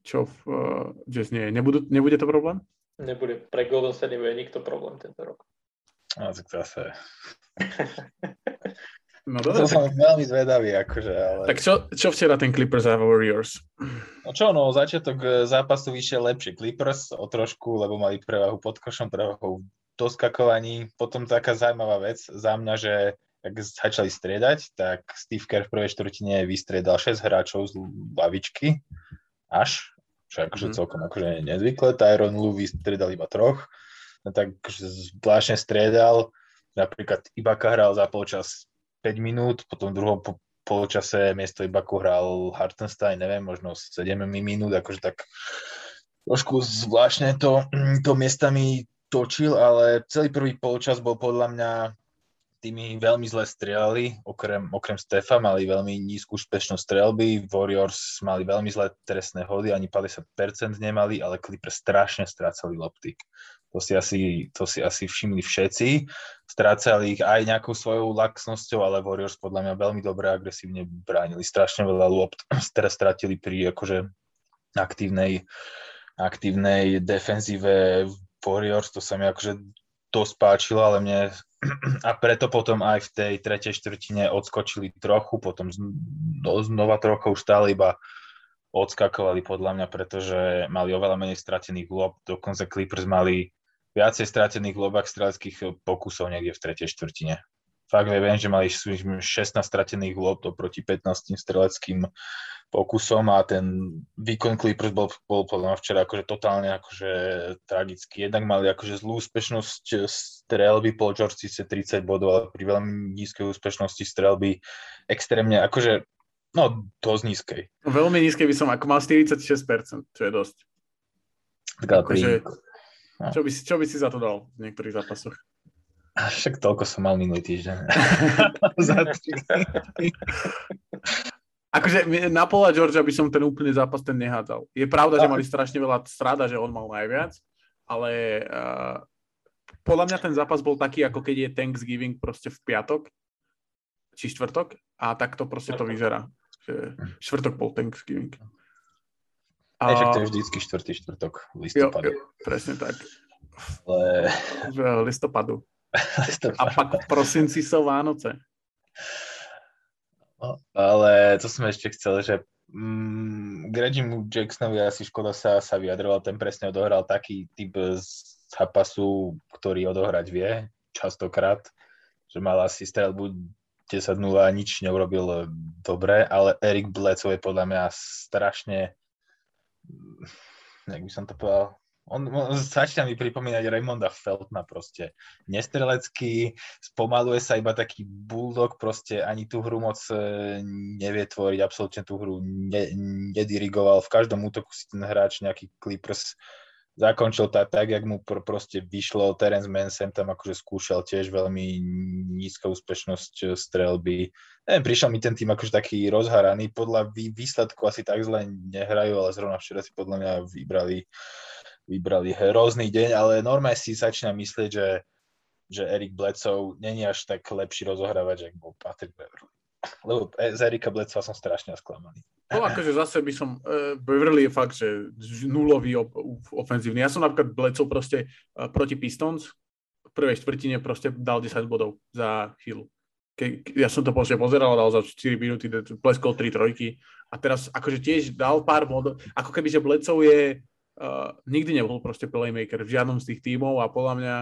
A: čo v uh, Jazz nie je. Nebudú, nebude to problém?
B: Nebude, pre Golden State nebude nikto problém tento rok.
C: No, tak zase.
A: No
C: To
A: dobre,
C: som
A: tak,
C: veľmi zvedavý, akože, ale...
A: tak čo, čo včera ten Clippers a Warriors?
C: No čo, no, začiatok eh, zápasu vyšiel lepšie Clippers o trošku, lebo mali prevahu pod košom, prevahu v doskakovaní. Potom taká zaujímavá vec za mňa, že ak začali striedať, tak Steve Kerr v prvej štvrtine vystriedal 6 hráčov z lavičky, až, čo akože
A: Mhm.
C: celkom akože nezvykle. Tyron Lue vystriedal iba troch, no tak zvláštne striedal. Napríklad Ibaka hral za polčas 5 minút, potom v druhom po- poločase miesto Ibaku hral Hartenstein, neviem, možno 7 minút, akože tak trošku zvláštne to, to miestami točil, ale celý prvý poločas bol podľa mňa tými veľmi zle strieľali, okrem, okrem Stefa mali veľmi nízku úspešnosť strelby, Warriors mali veľmi zlé trestné hody, ani 50% nemali, ale Clippers strašne strácali lopty. To si asi, to si asi všimli všetci. Strácali ich aj nejakou svojou laxnosťou, ale Warriors podľa mňa veľmi dobre agresívne bránili. Strašne veľa lopt teraz stratili pri akože aktívnej, aktívnej defenzíve Warriors. To sa mi akože dosť páčilo, ale mne a preto potom aj v tej tretej štvrtine odskočili trochu, potom zno- znova trochu už stále iba odskakovali podľa mňa, pretože mali oveľa menej stratených lob, dokonca Clippers mali viacej stratených lobách streleckých pokusov niekde v tretej štvrtine. Fakt viem, že mali 16 stratených lob oproti 15 streleckým pokusom a ten výkon Clippers bol, bol podľa mňa včera akože totálne akože tragický. Jednak mali akože zlú úspešnosť strelby, Paul George síce 30 bodov, ale pri veľmi nízkej úspešnosti strelby extrémne akože no dosť nízkej.
A: Veľmi nízkej by som ako mal 46%, čo je dosť.
C: Tak akože,
A: no. čo, by si, čo by si za to dal v niektorých zápasoch?
C: Však toľko som mal minulý týždeň.
A: Akože na Paula Georgia by som ten úplne zápas ten nehádzal. Je pravda, že mali strašne veľa strada, že on mal najviac, ale uh, podľa mňa ten zápas bol taký, ako keď je Thanksgiving proste v piatok, či štvrtok, a takto proste to vyzerá. Že štvrtok bol Thanksgiving.
C: A... Aj, to je vždycky štvrtý štvrtok listopadu. Jo, jo,
A: presne tak.
C: Ale...
A: V listopadu. A pak v prosinci sú Vánoce.
C: No, ale to som ešte chcel, že mm, Regimu Jacksonovi asi škoda sa, sa vyjadroval, ten presne odohral taký typ zápasu, ktorý odohrať vie, častokrát, že mal asi strelbu 10-0 a nič neurobil dobre, ale Erik Bledsoe je podľa mňa strašne, jak by som to povedal, on, on začína mi pripomínať Raymonda Feltna proste. Nestrelecký, spomaluje sa iba taký bulldog, proste ani tú hru moc e, nevie tvoriť, absolútne tú hru ne, nedirigoval. V každom útoku si ten hráč nejaký Clippers zakončil tak, tak jak mu pr- proste vyšlo. Terence Mann sem tam akože skúšal tiež veľmi nízka úspešnosť e, strelby. Neviem, prišiel mi ten tým akože taký rozharaný. Podľa výsledku asi tak zle nehrajú, ale zrovna včera si podľa mňa vybrali vybrali hrozný deň, ale normálne si začína myslieť, že, že Erik Bledsoe není až tak lepší rozohrávač, ako bol Patrick Beverly. Lebo z Erika Bledsoe som strašne sklamaný.
A: No akože zase by som, uh, Beverly je fakt, že nulový op- ofenzívny. Ja som napríklad Bledsoe proste uh, proti Pistons v prvej štvrtine proste dal 10 bodov za chvíľu. Ke, ja som to proste pozeral, dal za 4 minúty, pleskol 3 trojky a teraz akože tiež dal pár bodov, ako keby, že Bledsoe je uh, nikdy nebol proste playmaker v žiadnom z tých tímov a podľa mňa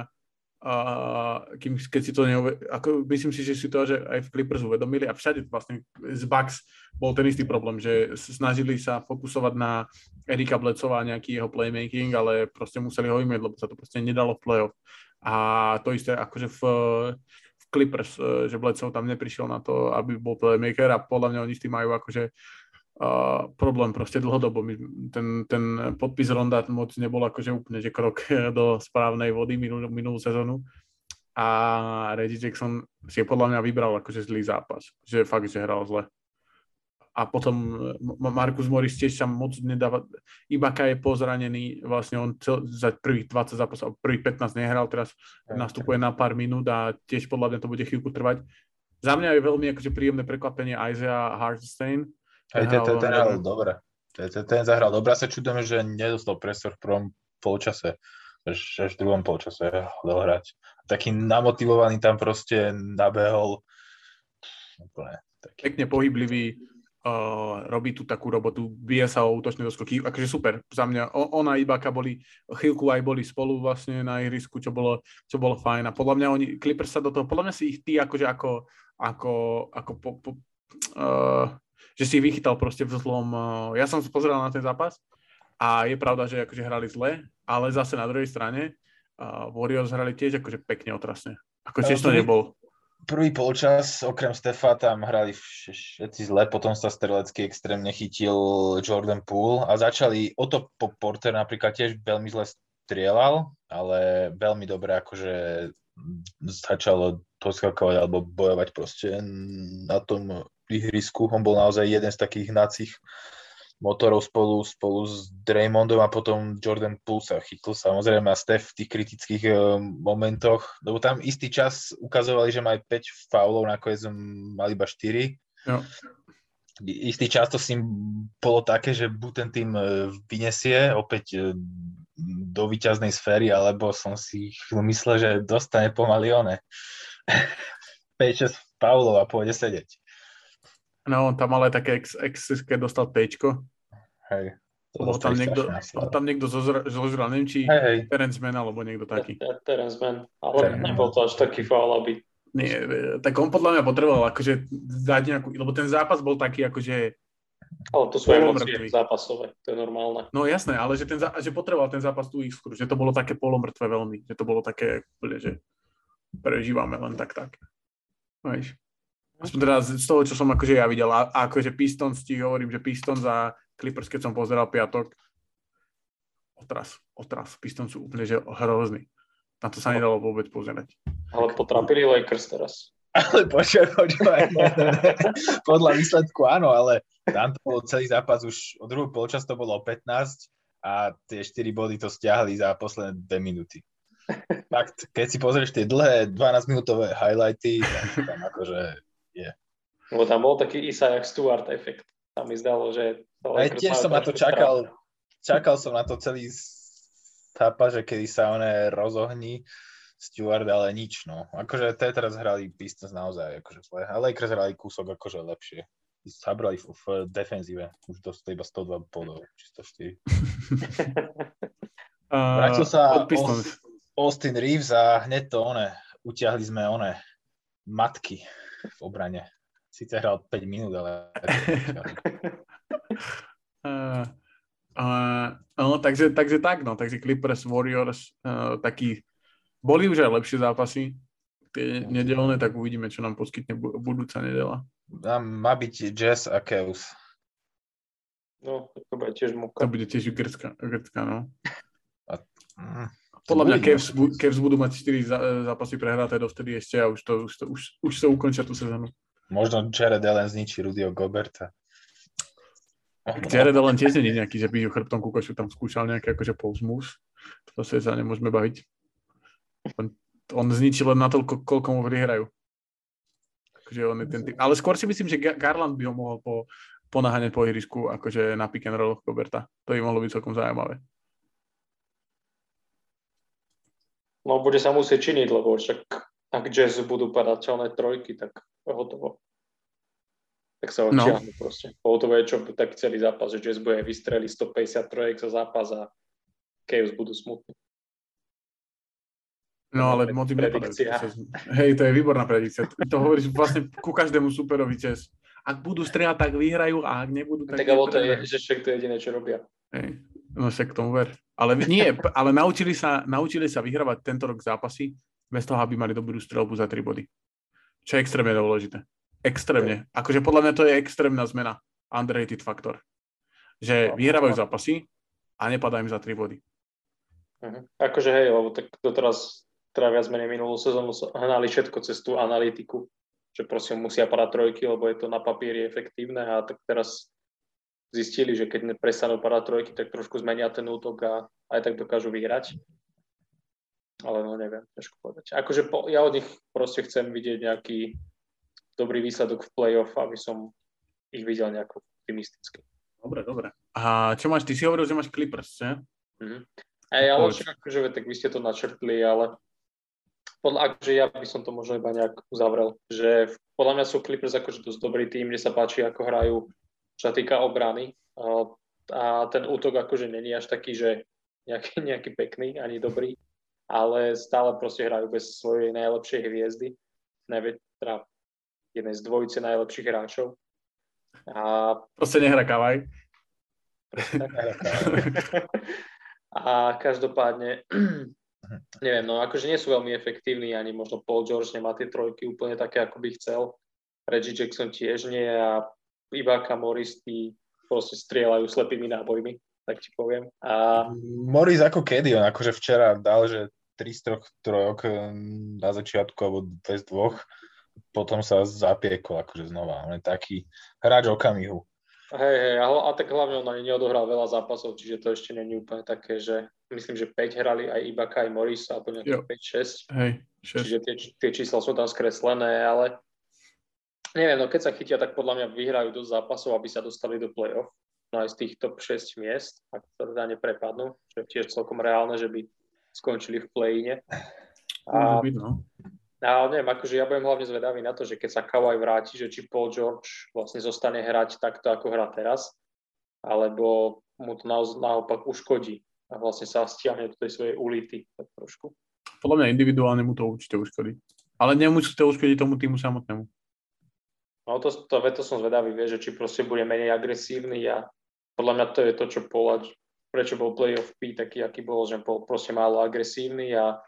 A: uh, kým, keď si to neuve... ako, myslím si, že si to že aj v Clippers uvedomili a všade vlastne z Bucks bol ten istý problém, že snažili sa fokusovať na Erika Blecova a nejaký jeho playmaking, ale proste museli ho imieť, lebo sa to proste nedalo v playoff. A to isté akože v, v Clippers, eh, že Blecov tam neprišiel na to, aby bol playmaker a podľa mňa oni s tým majú akože uh, problém proste dlhodobo. My, ten, ten podpis Ronda moc nebol akože úplne že krok do správnej vody minulú, minulú sezónu. A Reggie Jackson si podľa mňa vybral akože zlý zápas. Že fakt, že hral zle. A potom Markus Morris tiež sa moc nedáva. Ibaka je pozranený, vlastne on cel, za prvých 20 zápasov, prvých 15 nehral, teraz nastupuje na pár minút a tiež podľa mňa to bude chvíľku trvať. Za mňa je veľmi akože príjemné prekvapenie Isaiah Hartenstein,
C: Ten, ten, ten hral dobre. Ten, ten, ten zahral dobre. sa čudujeme, že nedostal prestor v prvom polčase. Až, až v druhom polčase dohrať. Taký namotivovaný tam proste nabehol.
A: Úplne, taký. Pekne pohyblivý, uh, robí tu takú robotu, bije sa o útočné doskoky, akože super, za mňa, on a Ibaka boli, chvíľku aj boli spolu vlastne na ihrisku, čo bolo, čo bolo fajn a podľa mňa oni, Clippers sa do toho, podľa mňa si ich ty akože ako, ako, ako po, po, uh, že si vychytal proste v zlom... Eh, ja som pozeral na ten zápas a je pravda, že akože hrali zle, ale zase na druhej strane uh, Warriors hrali tiež akože pekne otrasne. Ako tiež to nebol.
C: Prvý polčas, okrem Stefa, tam hrali všetci zle, potom sa strelecky extrémne chytil Jordan Poole a začali, o to Porter napríklad tiež veľmi zle strieľal, ale veľmi dobre akože začalo poskakovať alebo bojovať proste na tom ihrisku. On bol naozaj jeden z takých hnacích motorov spolu, spolu s Draymondom a potom Jordan Poole sa chytl samozrejme a Steph v tých kritických uh, momentoch, lebo tam istý čas ukazovali, že majú 5 faulov, nakoniec mali iba 4. Jo. Istý čas to si bolo také, že buď ten tým e, vyniesie opäť e, do výťaznej sféry, alebo som si myslel, že dostane pomaly one. 5-6 faulov a pôjde sedieť.
A: No, on tam ale také ex, ex keď dostal Tčko.
C: Hej.
A: Bol tam niekto, bol tam niekto zožral, neviem, či
C: Hej, hej.
A: Terence Mann alebo niekto taký.
B: Te- Terence Mann, ale
C: Terence
B: nebol to až taký faul, aby...
A: Nie, e, tak on podľa mňa potreboval akože dať nejakú, lebo ten zápas bol taký akože,
B: Ale to sú emócie zápasové, to je normálne.
A: no jasné, ale že, ten, že potreboval ten zápas tú iskru, že to bolo také polomrtvé veľmi, že to bolo také že prežívame len tak tak. Víš? Aspoň teda z toho, čo som akože ja videl, a, akože Pistons ti hovorím, že Pistons a Clippers, keď som pozeral piatok, otras, otras. Pistons sú úplne že hrozný. Na to sa nedalo vôbec pozerať.
B: Ale potrapili Lakers teraz.
C: Ale počkaj, počkaj. Podľa výsledku áno, ale tam to bol celý zápas už od druhú polčas to bolo o 15 a tie 4 body to stiahli za posledné 2 minúty. Fakt, keď si pozrieš tie dlhé 12-minútové highlighty, tak tam akože
B: Lebo tam bol taký Isaiah Stewart efekt. Tam mi zdalo, že...
C: Aj tiež som na to čakal, čakal som na to celý zápas, že kedy sa one rozohní Stewart, ale nič, no. Akože te teraz hrali Pistons naozaj akože zle. A Lakers hrali kúsok akože lepšie. Zabrali v, v defenzíve. Už dostali iba 102 bodov, či 104.
A: Uh,
C: Vrátil sa. Austin Reeves a hneď to one. Utiahli sme one matky v obrane. Sice hral 5 minút, ale...
A: Uh, uh, no, takže, takže tak, no. Takže Clippers, Warriors, uh, taký, boli už aj lepšie zápasy. Tie nedelné, tak uvidíme, čo nám poskytne bu- budúca nedela.
C: Tam má byť Jazz a Chaos.
B: No, to bude tiež
A: To
B: muka.
A: bude tiež Grecka, Grecka no.
C: Mm.
A: Podľa mňa. Cavs, Cavs budú mať 4 za- zápasy prehraté dovtedy ešte a už, to, už, to, už, už sa ukončia tú sezónu.
C: Možno Jared Allen zničí Rudyho Goberta.
A: Jared Allen tiež nie nejaký, že by ju chrbtom ku košu tam skúšal nejaký akože moves. To sa sa nemôžeme baviť. On, on zničí len natoľko, koľko mu prihrajú. Akože on je ten typ. Ale skôr si myslím, že Ga- Garland by ho mohol po, ponaháňať po ihrisku akože na pick and roll Roberta. To by mohlo byť celkom zaujímavé.
B: No, bude sa musieť činiť, lebo však ak Jazz budú padať celé trojky, tak hotovo. Tak sa
A: No.
B: odtiahnu proste. Hotovo je čo tak celý zápas, že Jazz bude vystreliť 150 trojek za zápas a Cavs budú smutní.
A: No ale moty
B: predikcia.
A: Hej, to je výborná predikcia. To hovoríš vlastne ku každému superovi čes. Ak budú strieľať, tak vyhrajú a ak nebudú, tak...
B: Tak, ale to je, že však to je jediné, čo robia.
A: Hej, no však tomu ver. Ale nie, ale naučili sa, naučili sa vyhrávať tento rok zápasy bez toho, aby mali dobrú strelbu za 3 body. Čo je extrémne dôležité. Extrémne. Akože podľa mňa to je extrémna zmena. Underrated faktor. Že
B: No,
A: vyhrávajú zápasy a nepadajú im za 3 body.
B: Mhm. Akože hej, lebo tak doteraz teda viac menej minulú sezónu hnali všetko cez tú analytiku, že proste musia padať trojky, lebo je to na papieri efektívne a tak teraz zistili, že keď prestanú padať trojky, tak trošku zmenia ten útok a aj tak dokážu vyhrať. Ale no neviem, ťažko povedať. Akože po, ja od nich proste chcem vidieť nejaký dobrý výsledok v play-off, aby som ich videl nejako optimisticky.
A: Dobre, dobre. A čo máš? Ty si hovoril, že máš Clippers, že?
B: Mhm. Ej, ale však akože, tak vy ste to načrtli, ale podľa, akože ja by som to možno iba nejak uzavrel, že podľa mňa sú Clippers akože dosť dobrý tým, kde sa páči, ako hrajú, čo sa týka obrany. A, ten útok akože není až taký, že nejaký, nejaký pekný, ani dobrý, ale stále proste hrajú bez svojej najlepšej hviezdy, nevie, teda jednej z dvojice najlepších hráčov. A
A: Proste nehra Kavaj.
B: A každopádne, neviem, no akože nie sú veľmi efektívni, ani možno Paul George nemá tie trojky úplne také, ako by chcel. Reggie Jackson tiež nie a Ibaka Morris tí proste strieľajú slepými nábojmi, tak ti poviem. A
C: Morris ako kedy, on akože včera dal, že 3 z troch trojok mm, na začiatku, alebo bez dvoch, potom sa zapiekol akože znova. On je taký hráč okamihu.
B: hej, hej, a, a tak hlavne on ani neodohral veľa zápasov, čiže to ešte není úplne také, že myslím, že 5 hrali aj Ibaka, aj Morris, alebo nejaké 5-6.
A: Hej, šesť.
B: Čiže tie, tie čísla sú tam skreslené, ale neviem, no keď sa chytia, tak podľa mňa vyhrajú dosť zápasov, aby sa dostali do play-off. No aj z tých top 6 miest, ak sa teda neprepadnú, čo je tiež celkom reálne, že by skončili v play-ine. A,
A: byť, no.
B: a neviem, akože ja budem hlavne zvedavý na to, že keď sa Kawhi vráti, že či Paul George vlastne zostane hrať takto, ako hrá teraz, alebo mu to naopak uškodí a vlastne sa stiahne do tej svojej ulity tak trošku.
A: Podľa mňa individuálne mu to určite uškodí. Ale nemusí to uškodiť tomu týmu samotnému.
B: No to, to, to som zvedavý, vie, že či proste bude menej agresívny a podľa mňa to je to, čo Polač, prečo bol playoff P taký, aký bol, že bol proste málo agresívny a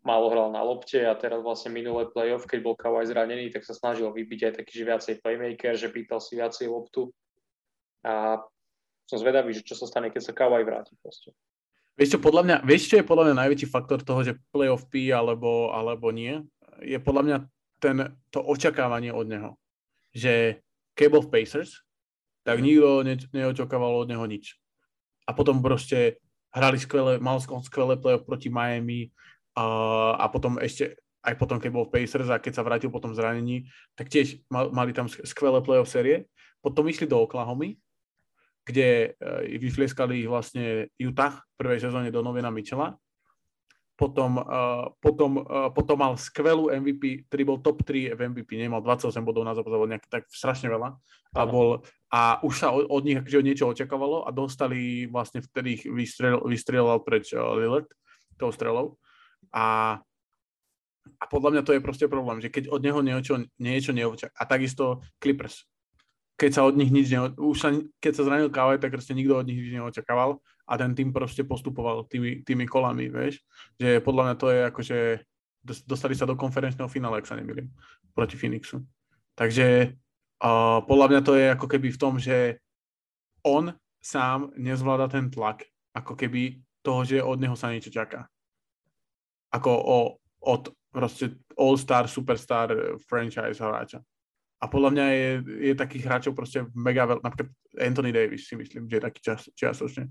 B: málo hral na lopte a teraz vlastne minulé playoff, keď bol Kawhi zranený, tak sa snažil vybiť aj taký, že viacej playmaker, že pýtal si viacej loptu a som zvedavý, že čo sa stane, keď sa Kawhi vráti proste.
A: Vieš čo, podľa mňa, vieš, čo je podľa mňa najväčší faktor toho, že playoff P alebo, alebo nie? Je podľa mňa ten, to očakávanie od neho. Že Cable v Pacers, tak mhm. nikto ne, neočakával od neho nič. A potom proste hrali skvelé, mal skvelé playoff proti Miami, a, a potom ešte aj potom, keď bol v Pacers a keď sa vrátil potom zranení, tak tiež mal, mali tam skvelé playoff série. Potom išli do Oklahomy, kde uh, vyflieskali ich vlastne Utah v prvej sezóne do Novina Mitchella. Potom, uh, potom, uh, potom mal skvelú MVP, ktorý bol top 3 v MVP, nemal 28 bodov na zápas, nejak tak strašne veľa. A, bol, a už sa od, od nich akože niečo očakávalo a dostali vlastne vtedy ich vystrel, vystrelal preč uh, Lillard tou strelou a, a podľa mňa to je proste problém, že keď od neho niečo, niečo neočaká. A takisto Clippers. Keď sa od nich nič neo, už sa, keď sa zranil Kawhi, tak proste nikto od nich nič neočakával a ten tým proste postupoval tými, tými kolami, vieš. Že podľa mňa to je akože dostali sa do konferenčného finále, ak sa nemýlim, proti Phoenixu. Takže uh, podľa mňa to je ako keby v tom, že on sám nezvláda ten tlak, ako keby toho, že od neho sa niečo čaká ako o, od proste all-star, superstar franchise hráča. A podľa mňa je, je takých hráčov proste mega veľa, napríklad Anthony Davis si myslím, že je taký čas, čiastočne.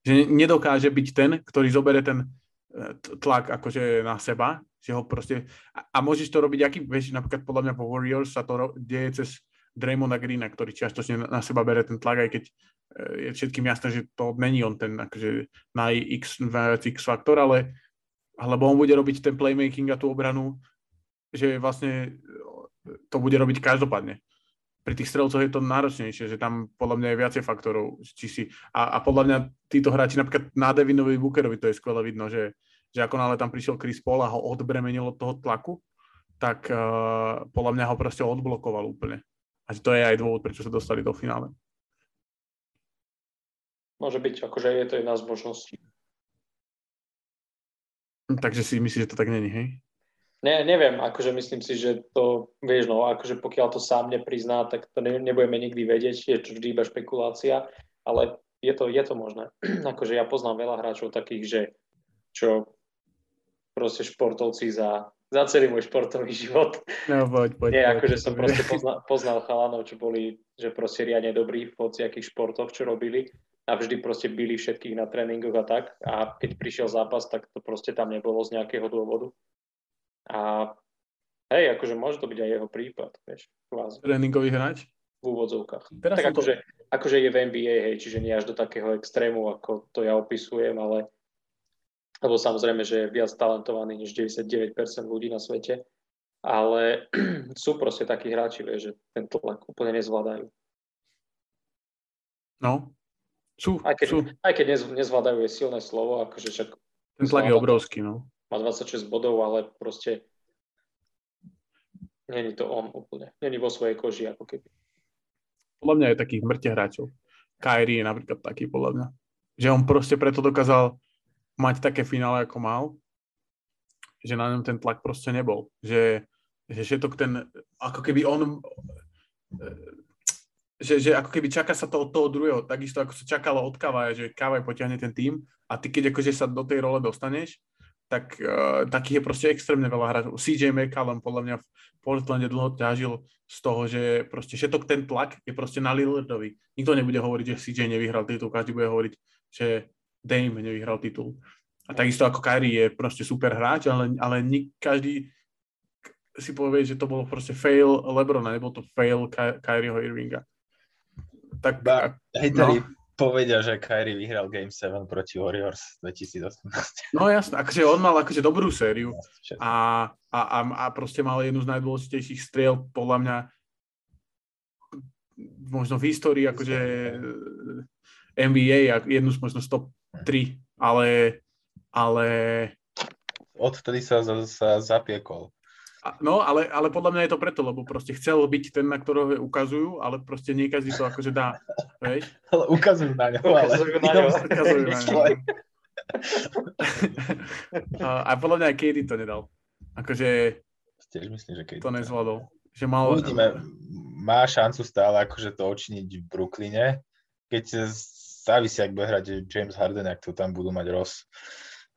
A: Že nedokáže byť ten, ktorý zobere ten eh, tlak akože na seba, že ho proste, a, a môžeš to robiť, aký, vieš, napríklad podľa mňa po Warriors sa to ro, deje cez Draymonda Greena, ktorý čiastočne na, na seba bere ten tlak, aj keď eh, je všetkým jasné, že to není on ten akože naj X, X faktor, ale alebo on bude robiť ten playmaking a tú obranu, že vlastne to bude robiť každopádne. Pri tých strelcoch je to náročnejšie, že tam podľa mňa je viacej faktorov. Či si, a, a podľa mňa títo hráči, napríklad na Devinovi Bookerovi to je skvelé vidno, že, že ako nále tam prišiel Chris Paul a ho odbremenil od toho tlaku, tak uh, podľa mňa ho proste odblokoval úplne. A to je aj dôvod, prečo sa dostali do finále.
B: Môže byť, akože je to jedna z možností.
A: Takže si myslíš, že to tak není, hej?
B: Ne, neviem, akože myslím si, že to, vieš, no, akože pokiaľ to sám neprizná, tak to ne, nebudeme nikdy vedieť, je to vždy iba špekulácia, ale je to, je to možné. akože ja poznám veľa hráčov takých, že čo proste športovci za, za celý môj športový život.
A: No, poď, poď.
B: Nie, akože som proste poznal, poznal chalanov, čo boli, že proste riadne dobrí v hociakých športoch, čo robili a vždy proste byli všetkých na tréningoch a tak. A keď prišiel zápas, tak to proste tam nebolo z nejakého dôvodu. A hej, akože môže to byť aj jeho prípad, vieš, kvázi.
A: Tréningový hráč?
B: V úvodzovkách. Teraz tak akože, to... akože je v NBA, hej, čiže nie až do takého extrému, ako to ja opisujem, ale lebo samozrejme, že je viac talentovaný než 99% ľudí na svete, ale sú proste takí hráči, vieš, že ten tlak úplne nezvládajú.
A: No, sú,
B: aj keď,
A: sú.
B: Aj keď nez, nezvládajú je silné slovo, akože však...
A: Ten tlak je obrovský, no.
B: Má 26 bodov, ale proste není to on úplne. Není vo svojej koži, ako keby.
A: Podľa mňa je takých mŕte hráčov. Kyrie je napríklad taký, podľa mňa. Že on proste preto dokázal mať také finále, ako mal, že na ňom ten tlak proste nebol. Že, že všetok ten, ako keby on že, že ako keby čaká sa to od toho druhého, takisto ako sa čakalo od Kavaja, že Kavaj potiahne ten tým a ty keď akože sa do tej role dostaneš, tak uh, takých je proste extrémne veľa hráčov. CJ McCallum podľa mňa v Portlande dlho ťažil z toho, že proste všetok ten tlak je proste na Lillardovi. Nikto nebude hovoriť, že CJ nevyhral titul, každý bude hovoriť, že Dame nevyhral titul. A takisto ako Kyrie je proste super hráč, ale, ale nik, každý si povie, že to bolo proste fail Lebrona, nebol to fail Ky- Kyrieho Irvinga
C: tak... Ba, hejteri no. Povedia, že Kyrie vyhral Game 7 proti Warriors 2018.
A: No jasné, akože on mal akože dobrú sériu a, a, a, a proste mal jednu z najdôležitejších striel, podľa mňa možno v histórii, akože NBA a jednu z možno top 3, ale, ale...
C: Odtedy sa, sa zapiekol.
A: No, ale, ale podľa mňa je to preto, lebo proste chcel byť ten, na ktorého ukazujú, ale proste nie každý to akože dá, vieš?
C: Ale ukazujú na ňo, ale... Ukazujú na ňo. Ukazujú na ňo.
A: a, a podľa mňa aj Katie to nedal. Akože...
C: Tiež myslím, že Katie
A: to nezvládol. Že mal...
C: Uvidíme, má šancu stále akože to očiniť v Brooklyne, keď závisí, ak bude hrať James Harden, ak to tam budú mať roz,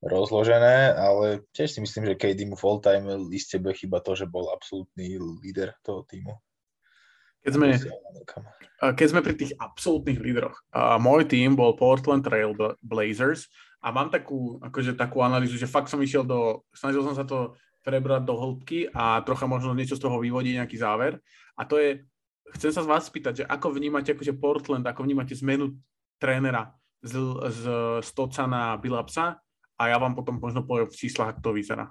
C: rozložené, ale tiež si myslím, že KD mu v all-time liste bude chyba to, že bol absolútny líder toho týmu.
A: Keď sme, keď sme pri tých absolútnych lídroch, a môj tým bol Portland Trail Blazers a mám takú, akože takú analýzu, že fakt som išiel do, snažil som sa to prebrať do hĺbky a trocha možno niečo z toho vyvodiť nejaký záver. A to je, chcem sa z vás spýtať, že ako vnímate akože Portland, ako vnímate zmenu trénera z, z Stoca na Bilapsa a ja vám potom možno poviem v číslach, ako to vyzerá.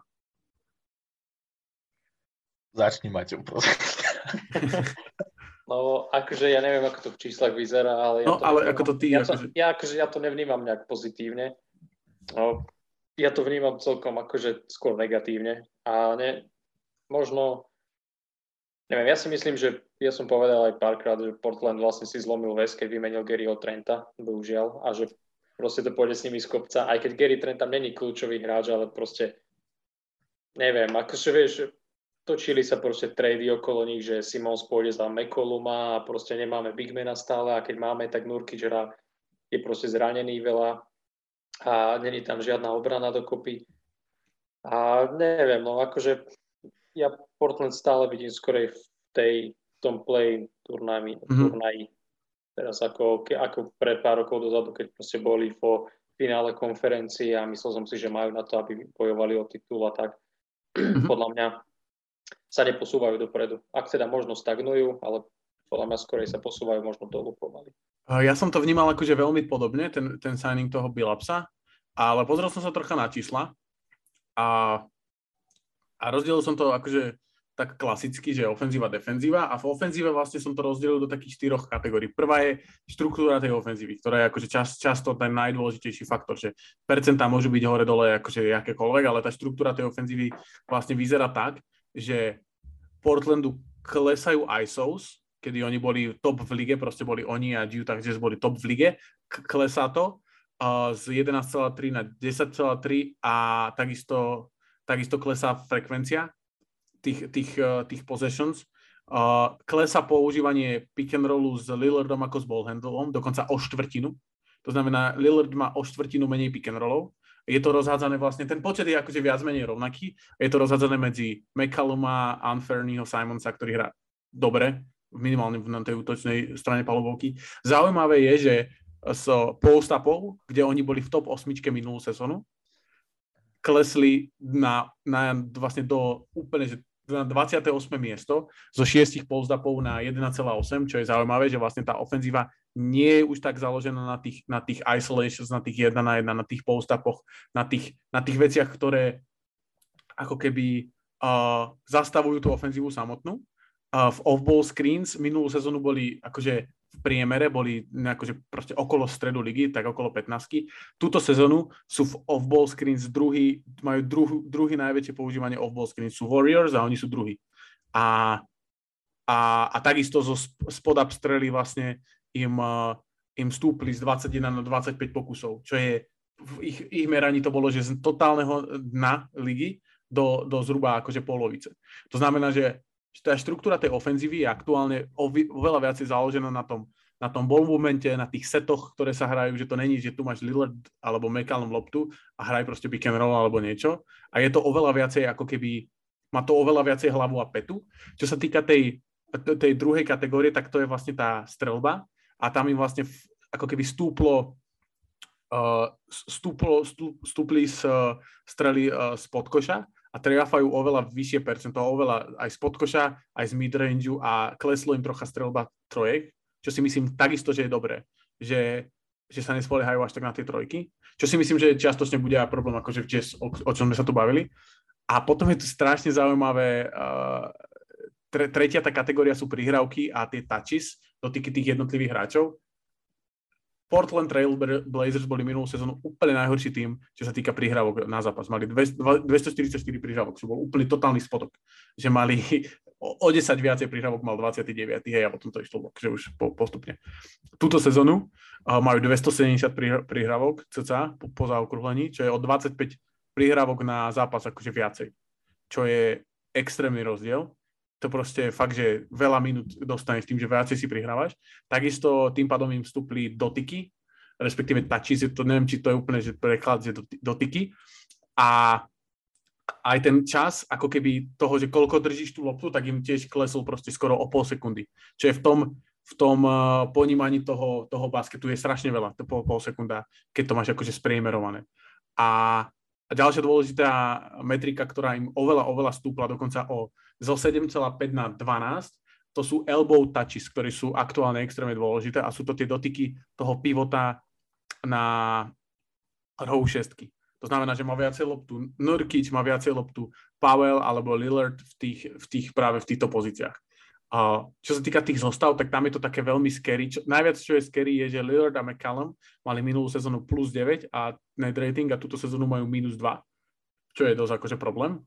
C: Začni, Maťo, prosím.
B: No, akože ja neviem, ako to v číslach vyzerá, ale...
A: Ja no,
B: to
A: ale ako to ty...
B: Ja, akože... To, ja, akože, ja to nevnímam nejak pozitívne. No, ja to vnímam celkom akože skôr negatívne. A ne, možno... Neviem, ja si myslím, že ja som povedal aj párkrát, že Portland vlastne si zlomil väz, keď vymenil Garyho Trenta, bohužiaľ, a že proste to pôjde s nimi z kopca, aj keď Gary Trent tam není kľúčový hráč, ale proste neviem, akože vieš, točili sa proste trady okolo nich, že Simons pôjde za McColluma a proste nemáme Bigmana stále a keď máme, tak Nurkičera je proste zranený veľa a není tam žiadna obrana dokopy. A neviem, no akože ja Portland stále vidím skorej v tej tom play turnaji, mm-hmm. turnaji. Teraz ako, ako pred pár rokov dozadu, keď proste boli po finále konferencii a myslel som si, že majú na to, aby bojovali o titul a tak. Mm-hmm. Podľa mňa sa neposúvajú dopredu. Ak teda možno stagnujú, ale podľa mňa skorej sa posúvajú možno dolu pomaly.
A: Ja som to vnímal akože veľmi podobne, ten, ten signing toho Bilapsa, ale pozrel som sa trocha na čísla a, a rozdielil som to akože tak klasicky, že ofenzíva, defenzíva. A v ofenzíve vlastne som to rozdelil do takých štyroch kategórií. Prvá je štruktúra tej ofenzívy, ktorá je akože čas, často ten najdôležitejší faktor, že percentá môžu byť hore-dole akože akékoľvek, ale tá štruktúra tej ofenzívy vlastne vyzerá tak, že Portlandu klesajú ISOs, kedy oni boli top v lige, proste boli oni a Utah Jazz boli top v lige, klesá to uh, z 11,3 na 10,3 a takisto, takisto klesá frekvencia tých, tých, uh, tých possessions. Uh, klesá používanie pick and rollu s Lillardom ako s ballhandlom, dokonca o štvrtinu. To znamená, Lillard má o štvrtinu menej pick and rollov. Je to rozhádzané vlastne, ten počet je akože viac menej rovnaký. Je to rozhádzané medzi McCalluma, Unfairnyho, Simonsa, ktorý hrá dobre, minimálne na tej útočnej strane palubovky. Zaujímavé je, že z post-upov, kde oni boli v top 8 minulú sezónu, klesli na, na vlastne do úplne, že na 28. miesto zo 6 post-upov na 1,8, čo je zaujímavé, že vlastne tá ofenzíva nie je už tak založená na tých, na tých isolations, na tých 1 na 1, na tých post-upoch, na tých, na tých veciach, ktoré ako keby uh, zastavujú tú ofenzívu samotnú. Uh, v off-ball screens minulú sezónu boli akože v priemere boli akože proste okolo stredu ligy, tak okolo 15. Túto sezónu sú v off-ball screens druhý, majú druhý, druhý najväčšie používanie off-ball screens. Sú Warriors a oni sú druhý. A, a, a takisto zo spod-up strely vlastne im, uh, im stúpli z 21 na 25 pokusov, čo je v ich, ich meraní to bolo, že z totálneho dna ligy do, do zhruba akože polovice. To znamená, že tá štruktúra tej ofenzívy je aktuálne oveľa viacej založená na tom, na tom ball momente, na tých setoch, ktoré sa hrajú, že to není, že tu máš Lillard alebo McCallum loptu a hraj proste pick and roll alebo niečo. A je to oveľa viacej ako keby, má to oveľa viacej hlavu a petu. Čo sa týka tej, tej druhej kategórie, tak to je vlastne tá strelba a tam im vlastne ako keby stúplo uh, stúplo, stúpli z strely uh, z podkoša a triafajú oveľa vyššie percento, oveľa aj z podkoša, aj z midrange a kleslo im trocha strelba trojek, čo si myslím takisto, že je dobré, že, že sa nespoliehajú až tak na tie trojky, čo si myslím, že čiastočne bude aj problém, akože v jazz, o, o čom sme sa tu bavili. A potom je tu strašne zaujímavé, uh, tre, tretia tá kategória sú prihrávky a tie touches, dotyky tých jednotlivých hráčov. Portland Trail Blazers boli minulú sezónu úplne najhorší tým, čo sa týka prihrávok na zápas. Mali 244 prihrávok, čo bol úplný totálny spotok. Že mali o 10 viacej prihrávok, mal 29. Hej, a potom to išlo že už postupne. Túto sezónu majú 270 prihrávok cca po, po zaokrúhlení, čo je o 25 prihrávok na zápas akože viacej. Čo je extrémny rozdiel to proste fakt, že veľa minút dostaneš tým, že viacej si prihrávaš. Takisto tým pádom im vstúpli dotyky, respektíve touches, to neviem, či to je úplne že preklad, že dotyky. A aj ten čas, ako keby toho, že koľko držíš tú loptu, tak im tiež klesol proste skoro o pol sekundy. Čo je v tom, v tom uh, ponímaní toho, toho basketu je strašne veľa, to pol, pol sekunda, keď to máš akože spriemerované. A a ďalšia dôležitá metrika, ktorá im oveľa, oveľa stúpla, dokonca o, zo 7,5 na 12, to sú elbow touches, ktoré sú aktuálne extrémne dôležité a sú to tie dotyky toho pivota na rohu šestky. To znamená, že má viacej loptu Nurkic, má viacej loptu Powell alebo Lillard v tých, v tých práve v týchto pozíciách. Čo sa týka tých zostav, tak tam je to také veľmi scary. Čo, najviac, čo je scary, je, že Lillard a McCallum mali minulú sezónu plus 9 a net rating a túto sezónu majú minus 2, čo je dosť akože problém.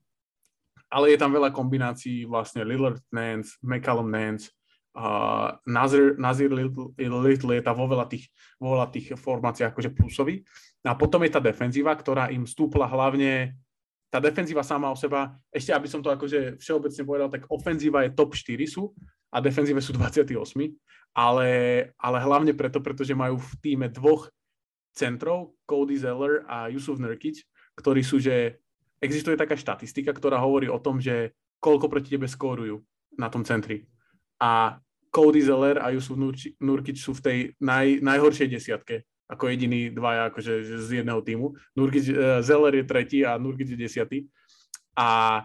A: Ale je tam veľa kombinácií vlastne Lillard Nance, McCallum Nance, uh, Nazir, Nazir Little, Little je tam vo veľa tých, vo veľa tých formáciách akože plusový. A potom je tá defenzíva, ktorá im stúpla hlavne tá defenzíva sama o seba, ešte aby som to akože všeobecne povedal, tak ofenzíva je top 4 sú a defenzíve sú 28, ale, ale hlavne preto, pretože majú v týme dvoch centrov, Cody Zeller a Yusuf Nurkic, ktorí sú, že existuje taká štatistika, ktorá hovorí o tom, že koľko proti tebe skórujú na tom centri. A Cody Zeller a Yusuf Nurkic sú v tej naj, najhoršej desiatke ako jediní dvaja akože z jedného týmu. Nurkic, uh, Zeller je tretí a Nurkic je desiatý. A,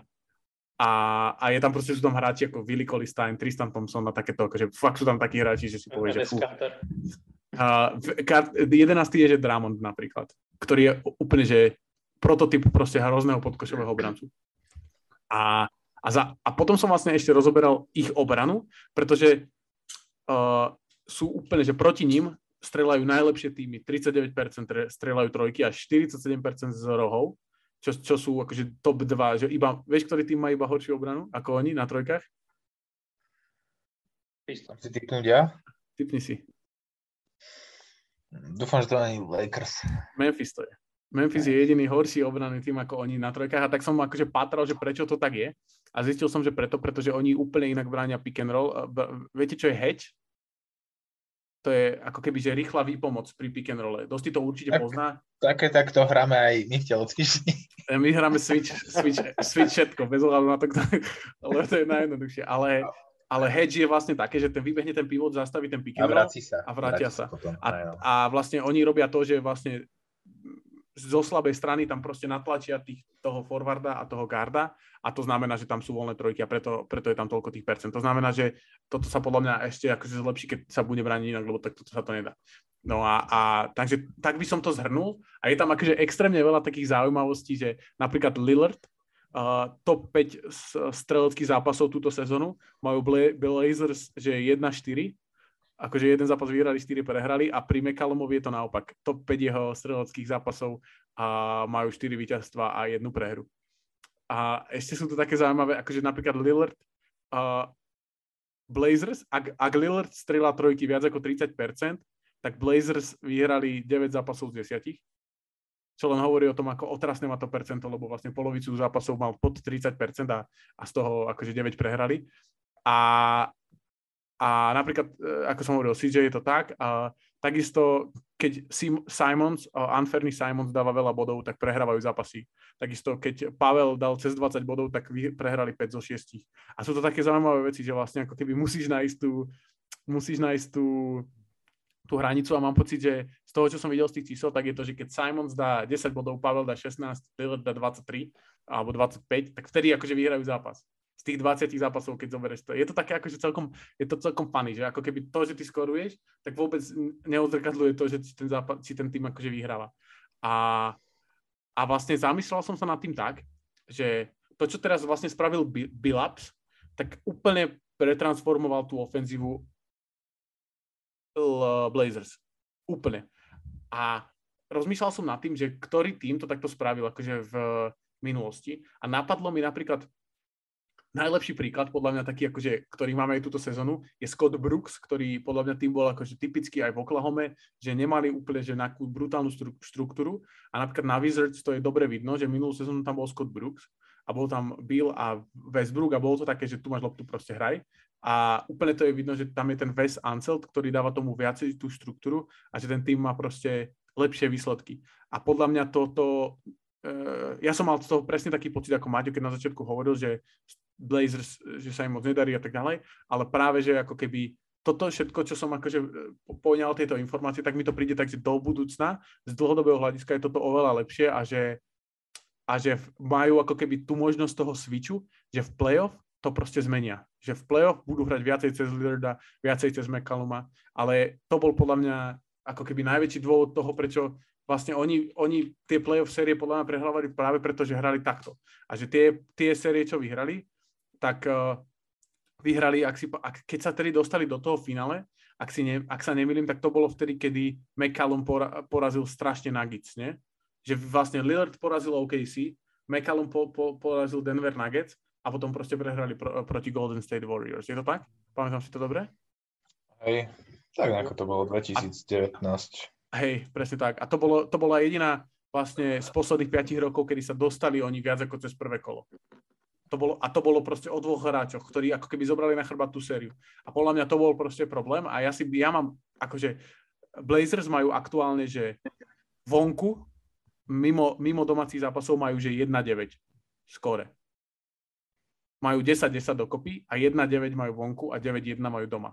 A: a, a je tam proste, sú tam hráči ako Willy Colistein, Tristan Thompson a takéto, akože fakt sú tam takí hráči, že si povie, že fú. Uh, 11. je, že Dramond napríklad, ktorý je úplne, že prototyp proste hrozného podkošového obrancu. A, a, za, a potom som vlastne ešte rozoberal ich obranu, pretože uh, sú úplne, že proti ním strelajú najlepšie týmy, 39% strelajú trojky a 47% z rohov, čo, čo sú akože top 2, že iba, vieš, ktorý tým má iba horšiu obranu ako oni na trojkách?
C: Si typnúť ja?
A: Typni si.
C: Dúfam, že to nie Lakers.
A: Memphis to je. Memphis je jediný horší obranný tým ako oni na trojkách a tak som akože patral, že prečo to tak je. A zistil som, že preto, pretože oni úplne inak bránia pick and roll. Viete, čo je hedge? To je ako keby, že rýchla výpomoc pri pick and rolle. Dosť to určite tak, pozná.
C: Také takto hráme aj my v telocvični.
A: My hráme switch, switch, switch všetko, bez ohľadu na to, kto, ale to je najjednoduchšie. Ale, ale hedge je vlastne také, že ten vybehne ten pivot, zastaví ten pick and roll a,
C: sa.
A: a vrátia sa. sa. A, a vlastne oni robia to, že vlastne zo slabej strany tam proste natlačia tých, toho forwarda a toho garda a to znamená, že tam sú voľné trojky a preto, preto je tam toľko tých percent. To znamená, že toto sa podľa mňa ešte akože zlepší, keď sa bude brániť inak, lebo tak toto sa to nedá. No a, a takže tak by som to zhrnul a je tam akože extrémne veľa takých zaujímavostí, že napríklad Lillard, uh, top 5 streleckých zápasov túto sezónu, majú Blazers, že 1-4 akože jeden zápas vyhrali, 4 prehrali a pri McCallumovi je to naopak. Top 5 jeho streleckých zápasov a majú 4 víťazstva a jednu prehru. A ešte sú tu také zaujímavé, akože napríklad Lillard, uh, Blazers, ak, ak Lillard strela trojky viac ako 30%, tak Blazers vyhrali 9 zápasov z 10. Čo len hovorí o tom, ako otrasné má to percento, lebo vlastne polovicu zápasov mal pod 30% a, a z toho akože 9 prehrali. A a napríklad, e, ako som hovoril, CJ je to tak. A takisto, keď Simons, Unfairný Simons dáva veľa bodov, tak prehrávajú zápasy. Takisto, keď Pavel dal cez 20 bodov, tak prehrali 5 zo 6. A sú to také zaujímavé veci, že vlastne ako keby musíš nájsť tú, musíš nájsť tú, tú hranicu a mám pocit, že z toho, čo som videl z tých čísel, tak je to, že keď Simons dá 10 bodov, Pavel dá 16, Taylor dá 23 alebo 25, tak vtedy akože vyhrajú zápas z tých 20 zápasov, keď zoberieš to. Je to také akože celkom, je to celkom funny, že ako keby to, že ty skoruješ, tak vôbec neodzrkadluje to, že si ten, zápas, si ten tým akože vyhráva. A, a vlastne zamyslel som sa nad tým tak, že to, čo teraz vlastne spravil Billups, tak úplne pretransformoval tú ofenzívu Blazers. Úplne. A rozmýšľal som nad tým, že ktorý tým to takto spravil akože v minulosti. A napadlo mi napríklad najlepší príklad, podľa mňa taký, akože, ktorý máme aj túto sezónu, je Scott Brooks, ktorý podľa mňa tým bol akože typický aj v Oklahome, že nemali úplne že nejakú brutálnu štruktúru a napríklad na Wizards to je dobre vidno, že minulú sezónu tam bol Scott Brooks a bol tam Bill a Westbrook a bolo to také, že tu máš loptu, proste hraj. A úplne to je vidno, že tam je ten Wes Anselt, ktorý dáva tomu viacej tú štruktúru a že ten tým má proste lepšie výsledky. A podľa mňa toto, uh, ja som mal z toho presne taký pocit ako Maťo, keď na začiatku hovoril, že Blazers, že sa im moc nedarí a tak ďalej, ale práve, že ako keby toto všetko, čo som akože e, poňal tieto informácie, tak mi to príde tak, že do budúcna z dlhodobého hľadiska je toto oveľa lepšie a že, a že majú ako keby tú možnosť toho switchu, že v playoff to proste zmenia. Že v playoff budú hrať viacej cez Lillarda, viacej cez McCalluma, ale to bol podľa mňa ako keby najväčší dôvod toho, prečo vlastne oni, oni tie playoff série podľa mňa prehrávali práve preto, že hrali takto. A že tie, tie série, čo vyhrali, tak uh, vyhrali, ak si, ak, keď sa tedy dostali do toho finále, ak, si ne, ak sa nemýlim, tak to bolo vtedy, kedy McCallum pora, porazil strašne Nuggets, nie? Že vlastne Lillard porazil OKC, McCallum po, po, porazil Denver Nuggets a potom proste prehrali pro, proti Golden State Warriors. Je to tak? Pamätám si to dobre?
C: Hej, tak ako to bolo 2019.
A: A, hej, presne tak. A to, bolo, to bola jediná vlastne z posledných 5 rokov, kedy sa dostali oni viac ako cez prvé kolo. To bolo, a to bolo proste o dvoch hráčoch, ktorí ako keby zobrali na chrbát tú sériu. A podľa mňa to bol proste problém a ja si, ja mám, akože Blazers majú aktuálne, že vonku, mimo, mimo domácich zápasov majú, že 1-9 skore. Majú 10-10 dokopy a 1-9 majú vonku a 9-1 majú doma.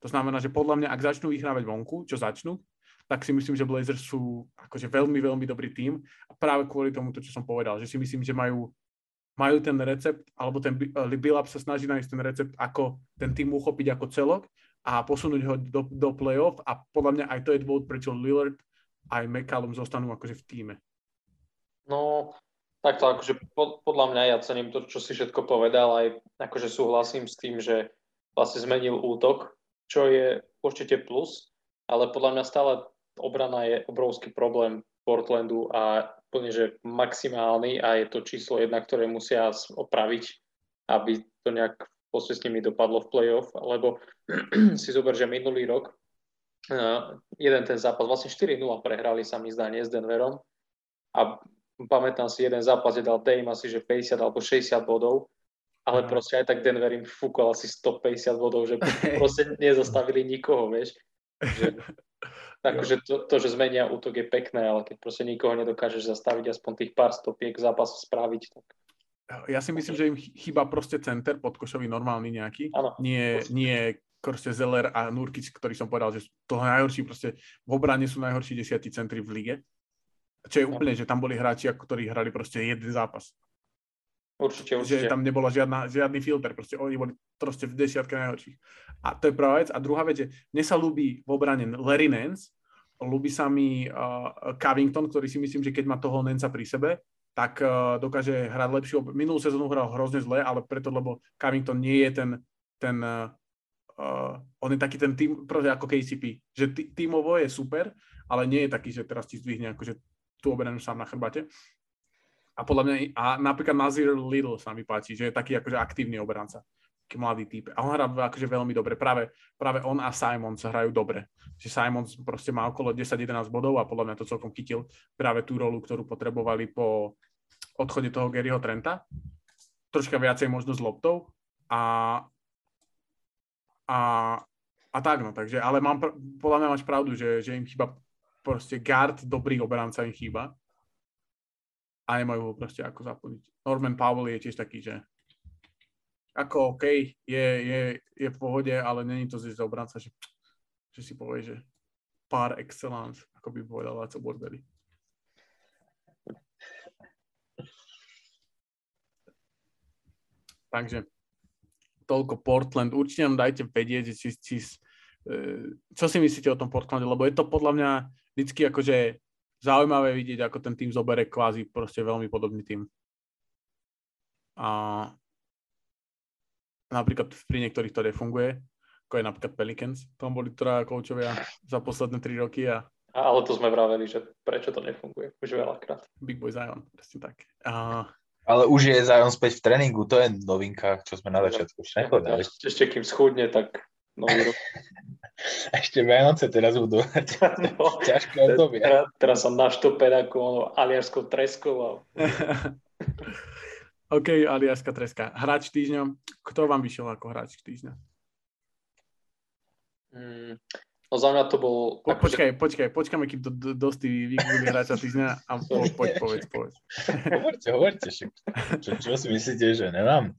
A: To znamená, že podľa mňa, ak začnú vyhrávať vonku, čo začnú, tak si myslím, že Blazers sú akože veľmi, veľmi dobrý tým a práve kvôli tomu, to, čo som povedal, že si myslím, že majú majú ten recept, alebo ten eh, Billup sa snaží nájsť ten recept, ako ten tým uchopiť ako celok a posunúť ho do, do play-off a podľa mňa aj to je dôvod, prečo Lillard aj McCallum zostanú akože v týme.
B: No, takto akože pod, podľa mňa ja cením to, čo si všetko povedal, aj akože súhlasím s tým, že vlastne zmenil útok, čo je určite plus, ale podľa mňa stále obrana je obrovský problém Portlandu a úplne že maximálny a je to číslo jedna, ktoré musia opraviť, aby to nejak proste s nimi dopadlo v playoff, lebo si zober, že minulý rok uh, jeden ten zápas, vlastne 4-0 prehrali sa mi zdá nie s Denverom a pamätám si, jeden zápas je dal Dame asi, že 50 alebo 60 bodov, ale proste aj tak Denver im fúkol asi 150 bodov, že proste nezastavili nikoho, vieš. Že Takže to, to, že zmenia útok je pekné, ale keď proste nikoho nedokážeš zastaviť aspoň tých pár stopiek zápasu spraviť, tak...
A: Ja si myslím, že im chýba proste center podkošový normálny nejaký.
B: Ano,
A: nie, nie proste Zeller a Nurkic, ktorý som povedal, že to najhorší proste v obrane sú najhorší desiatí centri v lige. Čo je úplne, že tam boli hráči, ktorí hrali proste jeden zápas.
B: Určite, určite.
A: Že tam nebola žiadna, žiadny filter, proste oni boli proste v desiatke najhorších. A to je prvá vec. A druhá vec je, mne sa ľúbi v obrane Larry Nance, ľúbi sa mi uh, Covington, ktorý si myslím, že keď má toho Nanca pri sebe, tak uh, dokáže hrať lepšiu. Minulú sezónu hral hrozne zle, ale preto, lebo Covington nie je ten, ten uh, uh, on je taký ten tým, proste ako KCP, že tí, tímovo je super, ale nie je taký, že teraz ti zdvihne akože tú obranu sám na chrbate. A podľa mňa, a napríklad Nazir Little sa mi páči, že je taký akože aktívny obranca. Mladý typ. A on hrá akože veľmi dobre. Práve, práve on a Simon sa hrajú dobre. Že Simon proste má okolo 10-11 bodov a podľa mňa to celkom chytil práve tú rolu, ktorú potrebovali po odchode toho Garyho Trenta. Troška viacej možno s loptou. A, a, a tak no, takže, ale mám, podľa mňa máš pravdu, že, že im chýba proste guard, dobrý obranca im chýba a nemajú ho proste ako zaplniť. Norman Powell je tiež taký, že ako OK, je, je, je v pohode, ale není to zase obranca, že, že si povie, že par excellence, ako by povedal Laco Bordelli. Takže toľko Portland. Určite nám dajte vedieť, či, či, e, čo si myslíte o tom Portlande, lebo je to podľa mňa vždycky akože zaujímavé vidieť, ako ten tým zobere kvázi proste veľmi podobný tým. A napríklad pri niektorých to nefunguje, ako je napríklad Pelicans. Tam boli traja koučovia za posledné tri roky a
B: Ale to sme vraveli, že prečo to nefunguje už veľakrát.
A: Big Boy Zion, presne tak. Uh,
C: Ale už je Zion späť v tréningu, to je novinka, čo sme na začiatku už nepovedali.
B: Ešte, ešte kým schudne, tak nový rok.
C: Ešte Vianoce teraz budú.
B: No,
C: Ťažké obdobie.
B: teraz, teraz som naštopen ako ono, aliarskou treskou
A: OK, aliaska treska. Hráč týždňa. Kto vám vyšiel ako hráč týždňa?
B: Mm, no za mňa to bol...
A: Po,
B: akože-
A: počkaj, počkaj, počkáme, kým to d- dostí vygooglí hráča týždňa a po, poď, povedz, povedz.
C: Hovorte, hovorte. však. Čo, čo si myslíte, že nemám?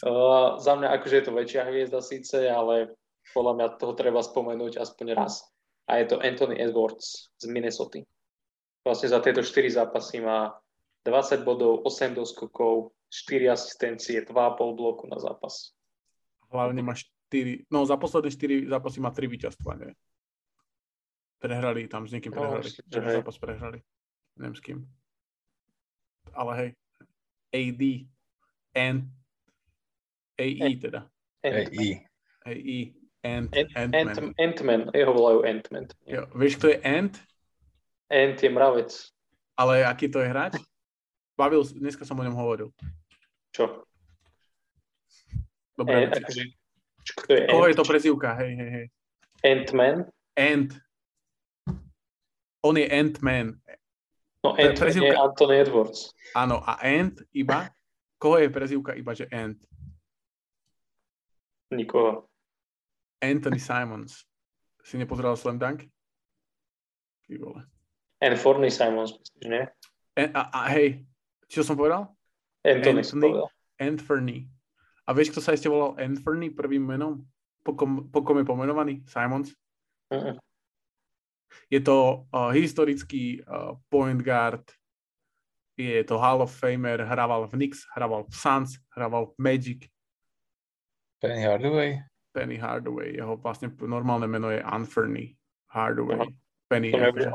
B: Uh, za mňa akože je to väčšia hviezda síce, ale podľa mňa toho treba spomenúť aspoň raz. A je to Anthony Edwards z Minnesota. Vlastne za tieto 4 zápasy má 20 bodov, 8 doskokov, 4 asistencie, 2,5 bloku na zápas.
A: Hlavne má 4, no za posledné 4 zápasy má 3 víťazstva, nie? Prehrali tam s niekým
B: No,
A: prehrali.
B: myslím, že
A: zápas prehrali. Neviem s kým. Ale hej, AD and AE teda.
C: I.
A: AE and
B: Ant-
A: Ant-Man.
B: Ant- Ant-Man, jeho volajú Ant-Man.
A: Jo, vieš, kto je Ant?
B: Ant je mravec.
A: Ale aký to je hráč? Bavil, dneska som o ňom hovoril.
B: Čo?
A: Dobre,
B: Ant, akože, čo- kto je Ant?
A: je to prezivka? Hej, hej, hej.
B: Ant-Man?
A: Ant. On je Ant-Man.
B: No
A: To je.
B: Anthony Edwards.
A: Áno, a Ant iba? Koho je prezivka iba, že Ant?
B: Nikoho.
A: Anthony Simons. Si nepozeral Slam Dunk? Ty vole.
B: And Forney Simons, myslíš, nie?
A: A, a, a hej, čo som povedal?
B: Anthony, som
A: Anthony?
B: povedal.
A: Anthony. A vieš, kto sa ešte volal Anthony prvým menom? Po kom, po kom je pomenovaný? Simons?
B: Mm-mm.
A: Je to uh, historický uh, point guard, je to Hall of Famer, hrával v Knicks, hrával v Suns, hrával v Magic,
C: Penny Hardaway?
A: Penny Hardaway, jeho vlastne normálne meno je Anthony Hardaway.
B: Aha.
A: Penny,
B: To neviem.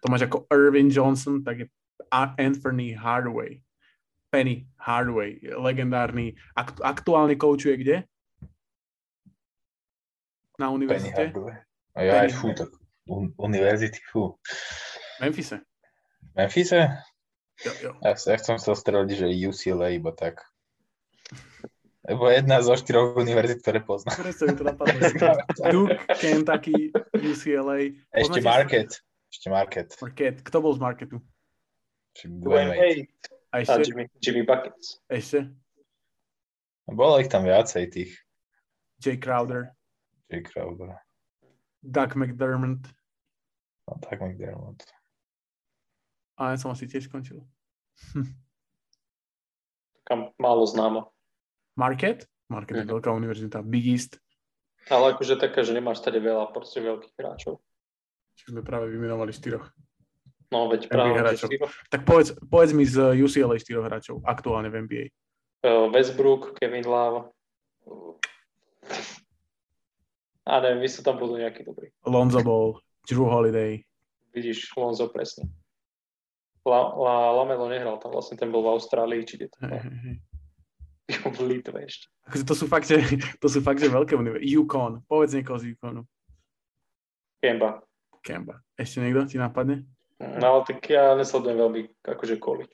A: to máš ako Irvin Johnson, tak je Anthony Hardaway. Penny Hardaway, legendárny, akt, aktuálne koučuje kde? Na
C: Penny
A: univerzite?
C: Hardaway. A ja aj
A: Penny
C: fú, tak un, univerzity, fú.
A: Memphise.
C: Memphise?
A: Jo, jo.
C: Ja, ja som chcel streliť, že UCLA, iba tak. Lebo jedna zo štyroch univerzit, ktoré poznám.
A: Presne mi to napadlo. Duke, Kentucky, UCLA.
C: Ešte
A: Poznáte-
C: Market. Ešte Market.
A: Market. Kto bol z Marketu?
B: Dwayne
C: Wade.
A: A
B: a
A: ešte?
B: Jimmy, Jimmy Buckets.
A: Ešte?
C: Bolo ich tam viacej tých.
A: Jay Crowder,
C: Jay Crowder.
A: Doug McDermott.
C: No tak McDermott.
A: A ja som asi tiež skončil.
B: Taká málo známa.
A: Market? Market je
B: Mhm.
A: veľká univerzita. Big East.
B: Ale akože taká, že nemáš tady veľa proste veľkých hráčov.
A: Čiže sme práve vymenovali štyroch.
B: No veď práve,
A: hráčov.
B: štyroch.
A: Tak povedz, povedz mi z UCLA štyroch hráčov aktuálne v NBA.
B: Uh, Westbrook, Kevin Love. A neviem, vy sú tam budú nejakí dobrí.
A: Lonzo Ball, Drew Holiday.
B: Vidíš, Lonzo presne. La, La, Lamelo nehral tam, vlastne ten bol v Austrálii, či kde to
A: Hej,
B: bol.
A: hej, hej.
B: V Litve ešte.
A: To sú fakt, že, to sú fakt, že veľké univerzity. Yukon. Povedz niekoho z Yukonu.
B: Kemba.
A: Kemba. Ešte niekto ti napadne?
B: No ale tak ja nesledujem veľmi akože college.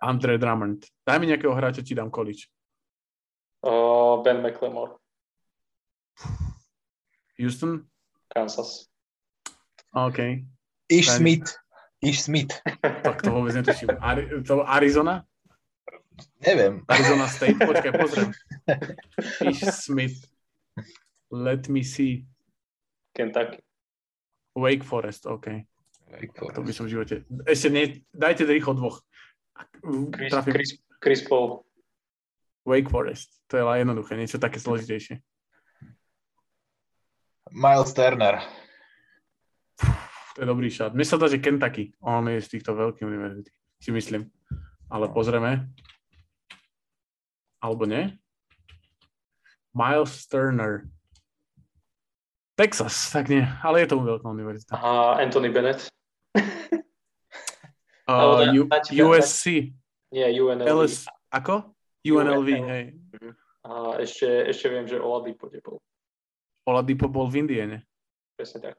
A: Andre Drummond. Daj mi nejakého hráča, ti dám college.
B: Uh, ben McLemore,
A: Houston?
B: Kansas.
A: OK.
C: Ish Smith. Ish Smith.
A: Tak to vôbec netuším. Ari- to Arizona?
C: Neviem.
A: Arizona State? Počkaj, pozriem. Ish Smith. Let me see.
B: Kentucky.
A: Wake Forest, OK.
C: Wake
A: To by som v živote... Ešte nie, dajte rýchlo dvoch.
B: Chris,
A: Trafím.
B: Chris, Chris Paul.
A: Wake Forest. To je len jednoduché, niečo také zložitejšie.
C: Miles Turner.
A: To je dobrý šat. Mne sa dá, že Kentucky. On je z týchto veľkých univerzity. Si myslím. Ale pozrieme. Alebo nie? Miles Turner. Texas, tak nie. Ale je to veľká univerzita.
B: A Anthony Bennett.
A: Uh, U- USC.
B: Nie, UNLV.
A: LS, ako? UNLV,
B: UNLV.
A: hej.
B: A ešte, ešte viem, že Oladipo bol.
A: Oladipo bol v Indiene.
B: Presne tak.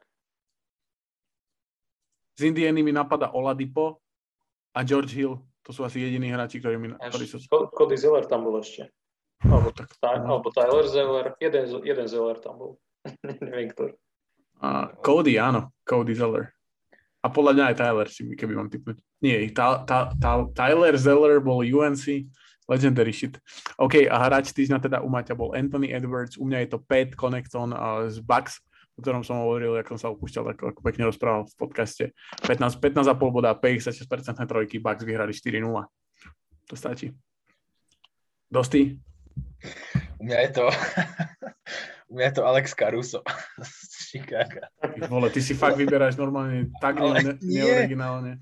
A: Z Indiany mi napadá Oladipo a George Hill. To sú asi jediní hráči, ktorí mi... Ktorí sú...
B: Cody Zeller tam bol ešte. Alebo, tak, tá, alebo Tyler Zeller. Jeden, jeden Zeller tam bol. Neviem, ktorý.
A: Uh, Cody, áno. Cody Zeller. A podľa mňa aj Tyler, keby mám typnúť. Nie, tá, tá, tá, Tyler Zeller bol UNC, legendary shit. OK, a hráč týždňa teda u Maťa bol Anthony Edwards, u mňa je to Pat Connecton uh, z Bucks, o ktorom som hovoril, ako som sa opúšťal, ako, ako pekne rozprával v podcaste. 15, 15,5 boda, 56% trojky, Bucks vyhrali 4-0. To stačí. Dosti?
C: U mňa je to, u mňa je to Alex Caruso z Chicago.
A: Vole, ty si fakt vyberáš normálne tak ale ne, neoriginálne.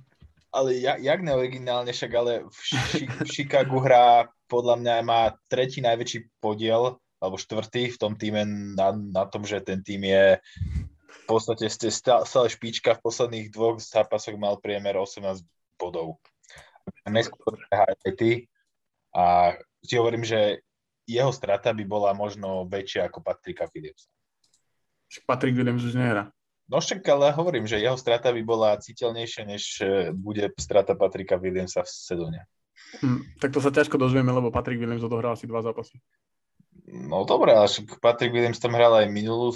C: Ale jak, jak neoriginálne, však ale v, ši, v Chicagu hrá, podľa mňa má tretí najväčší podiel alebo štvrtý v tom týme na, na tom, že ten tým je v podstate ste stále špička v posledných dvoch zápasoch mal priemer 18 bodov. Neskutočné highlighty a si hovorím, že jeho strata by bola možno väčšia ako Patrika Williamsa.
A: Patrick Williams už nehra.
C: No však, ale hovorím, že jeho strata by bola citeľnejšia, než e, bude strata Patrika Williamsa v sezóne.
A: Hm, tak to sa ťažko dozvieme, lebo Patrick Williams odohral asi dva zápasy.
C: No dobre, ale Patrick Williams tam hral aj minulú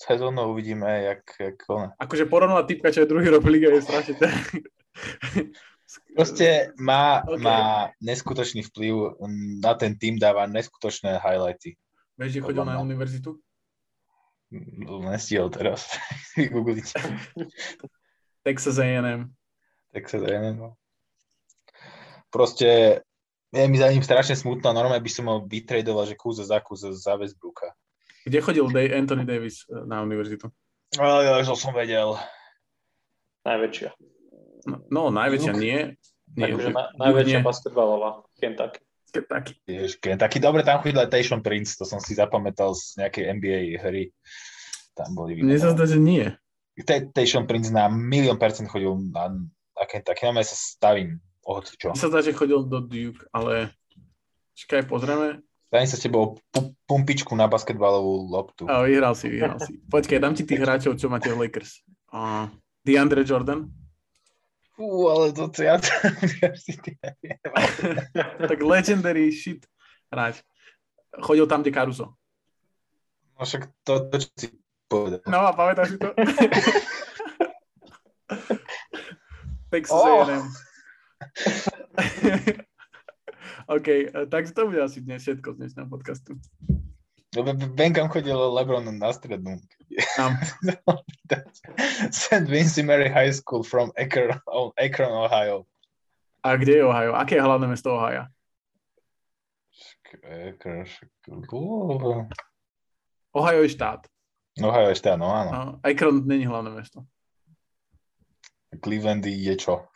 C: sezónu, uvidíme, jak, jak ona.
A: Akože porovnať typka, čo je druhý rok v lige, je strašne
C: Proste má, okay. má neskutočný vplyv, na ten tým dáva neskutočné highlighty.
A: Vieš, že chodil na univerzitu?
C: Nestihol teraz. Googliť.
A: Texas A&M.
C: Texas A&M, no. Proste je mi za ním strašne smutná, normálne by som ho vytradoval, že kúza za kúza za Westbrooka.
A: Kde chodil Day Anthony Davis eh, na univerzitu?
C: Ale ja, to som vedel.
B: Najväčšia.
A: No, no najväčšia nie. nie
B: Takže na, najväčšia nie. basketbalová, Kentucky.
A: Kentucky.
C: Jež, Kentucky. Dobre, tam chodil aj Tayshon Prince, to som si zapamätal z nejakej NBA hry. Tam boli
A: Mne sa zdá, že nie.
C: Tayshon Prince na milión percent chodil na, na Kentucky. Na sa stavím hoci čo.
A: Mne sa zdá, že chodil do Duke, ale čakaj, pozrieme.
C: Daj sa s tebou pumpičku na basketbalovú loptu.
A: A vyhral si, vyhral si. Počkaj, dám ti tých hráčov, čo máte v Lakers. Uh, DeAndre Jordan.
C: Fú, ale to ja, ja
A: Tak legendary shit hráč. Chodil tam, kde Caruso.
C: No však to, to čo si povedal.
A: No a pamätáš si to? Texas oh. A&M. OK, eh, takže to bude asi dnes všetko z dnešného podcastu.
C: Viem, kam chodil Lebron na strednú.
A: Tam.
C: St. Vincent Mary High School from Akron, Akron, Ohio.
A: A kde je Ohio? Aké je hlavné mesto Ohio? Ohio je štát.
C: Ohio je štát, no áno.
A: No, Akron není hlavné mesto.
C: Cleveland je čo?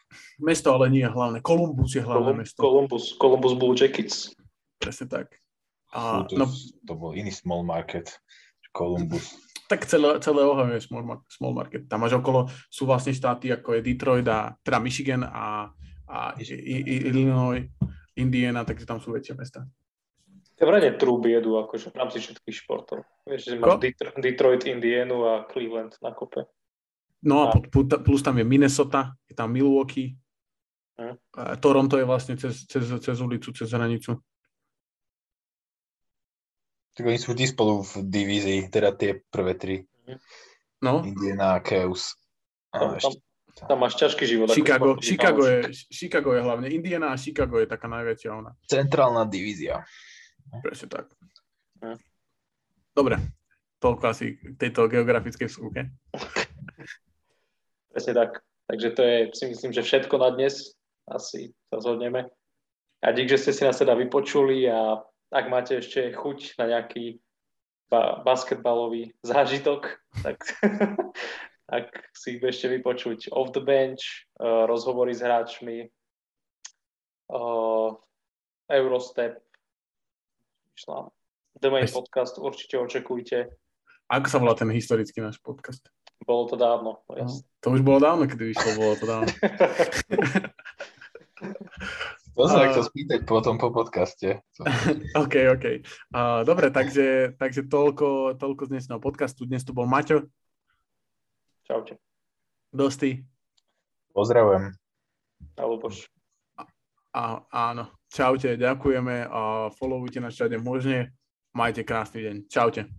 A: Mesto ale nie je hlavné. Columbus je hlavné Colum, mesto.
B: Columbus, Columbus Blue Jackets.
A: Presne tak.
C: A, to, no, to bol iný small market. Columbus.
A: Tak celé, celé Ohio je small, small market. Tam máš okolo, sú vlastne štáty ako je Detroit a teda Michigan a, a Illinois, Indiana, takže tam sú väčšie mesta.
B: To vraj trúby jedú akože v rámci všetkých športov. Vieš, že máš Detroit, Indianu a Cleveland na kope.
A: No a plus tam je Minnesota, je tam Milwaukee, hm. Toronto je vlastne cez, cez, cez ulicu, cez hranicu.
C: Tak oni sú vždy spolu v divízii, teda tie prvé tri.
A: No.
C: Indiana, Chaos.
B: Tam, tam, tam máš ťažký život.
A: Chicago, Chicago, je, Chicago je hlavne. Indiana a Chicago je taká najväčšia ona.
C: Centrálna divízia.
A: Presne tak. Hm. Dobre, toľko asi k tejto geografickej skúke.
B: Presne tak. Takže to je, si myslím, že všetko na dnes. Asi sa zhodneme. A dík, že ste si nás teda vypočuli a ak máte ešte chuť na nejaký ba- basketbalový zážitok, tak ak si ešte vypočuť off the bench, uh, rozhovory s hráčmi, uh, Eurostep, The Main Podcast určite očakujte.
A: Ako sa volá ten historický náš podcast?
B: Bolo to dávno.
A: No, to už bolo dávno, kedy vyšlo, bolo to dávno.
C: to sa chcel spýtať potom po podcaste.
A: OK, OK. Uh, dobre, takže, takže toľko, toľko z dnešného podcastu. Dnes tu bol Maťo.
B: Čaute.
A: Dosti.
C: Pozdravujem.
B: Luboš.
A: A, áno, čaute, ďakujeme a followujte nás všade možne. Majte krásny deň. Čaute.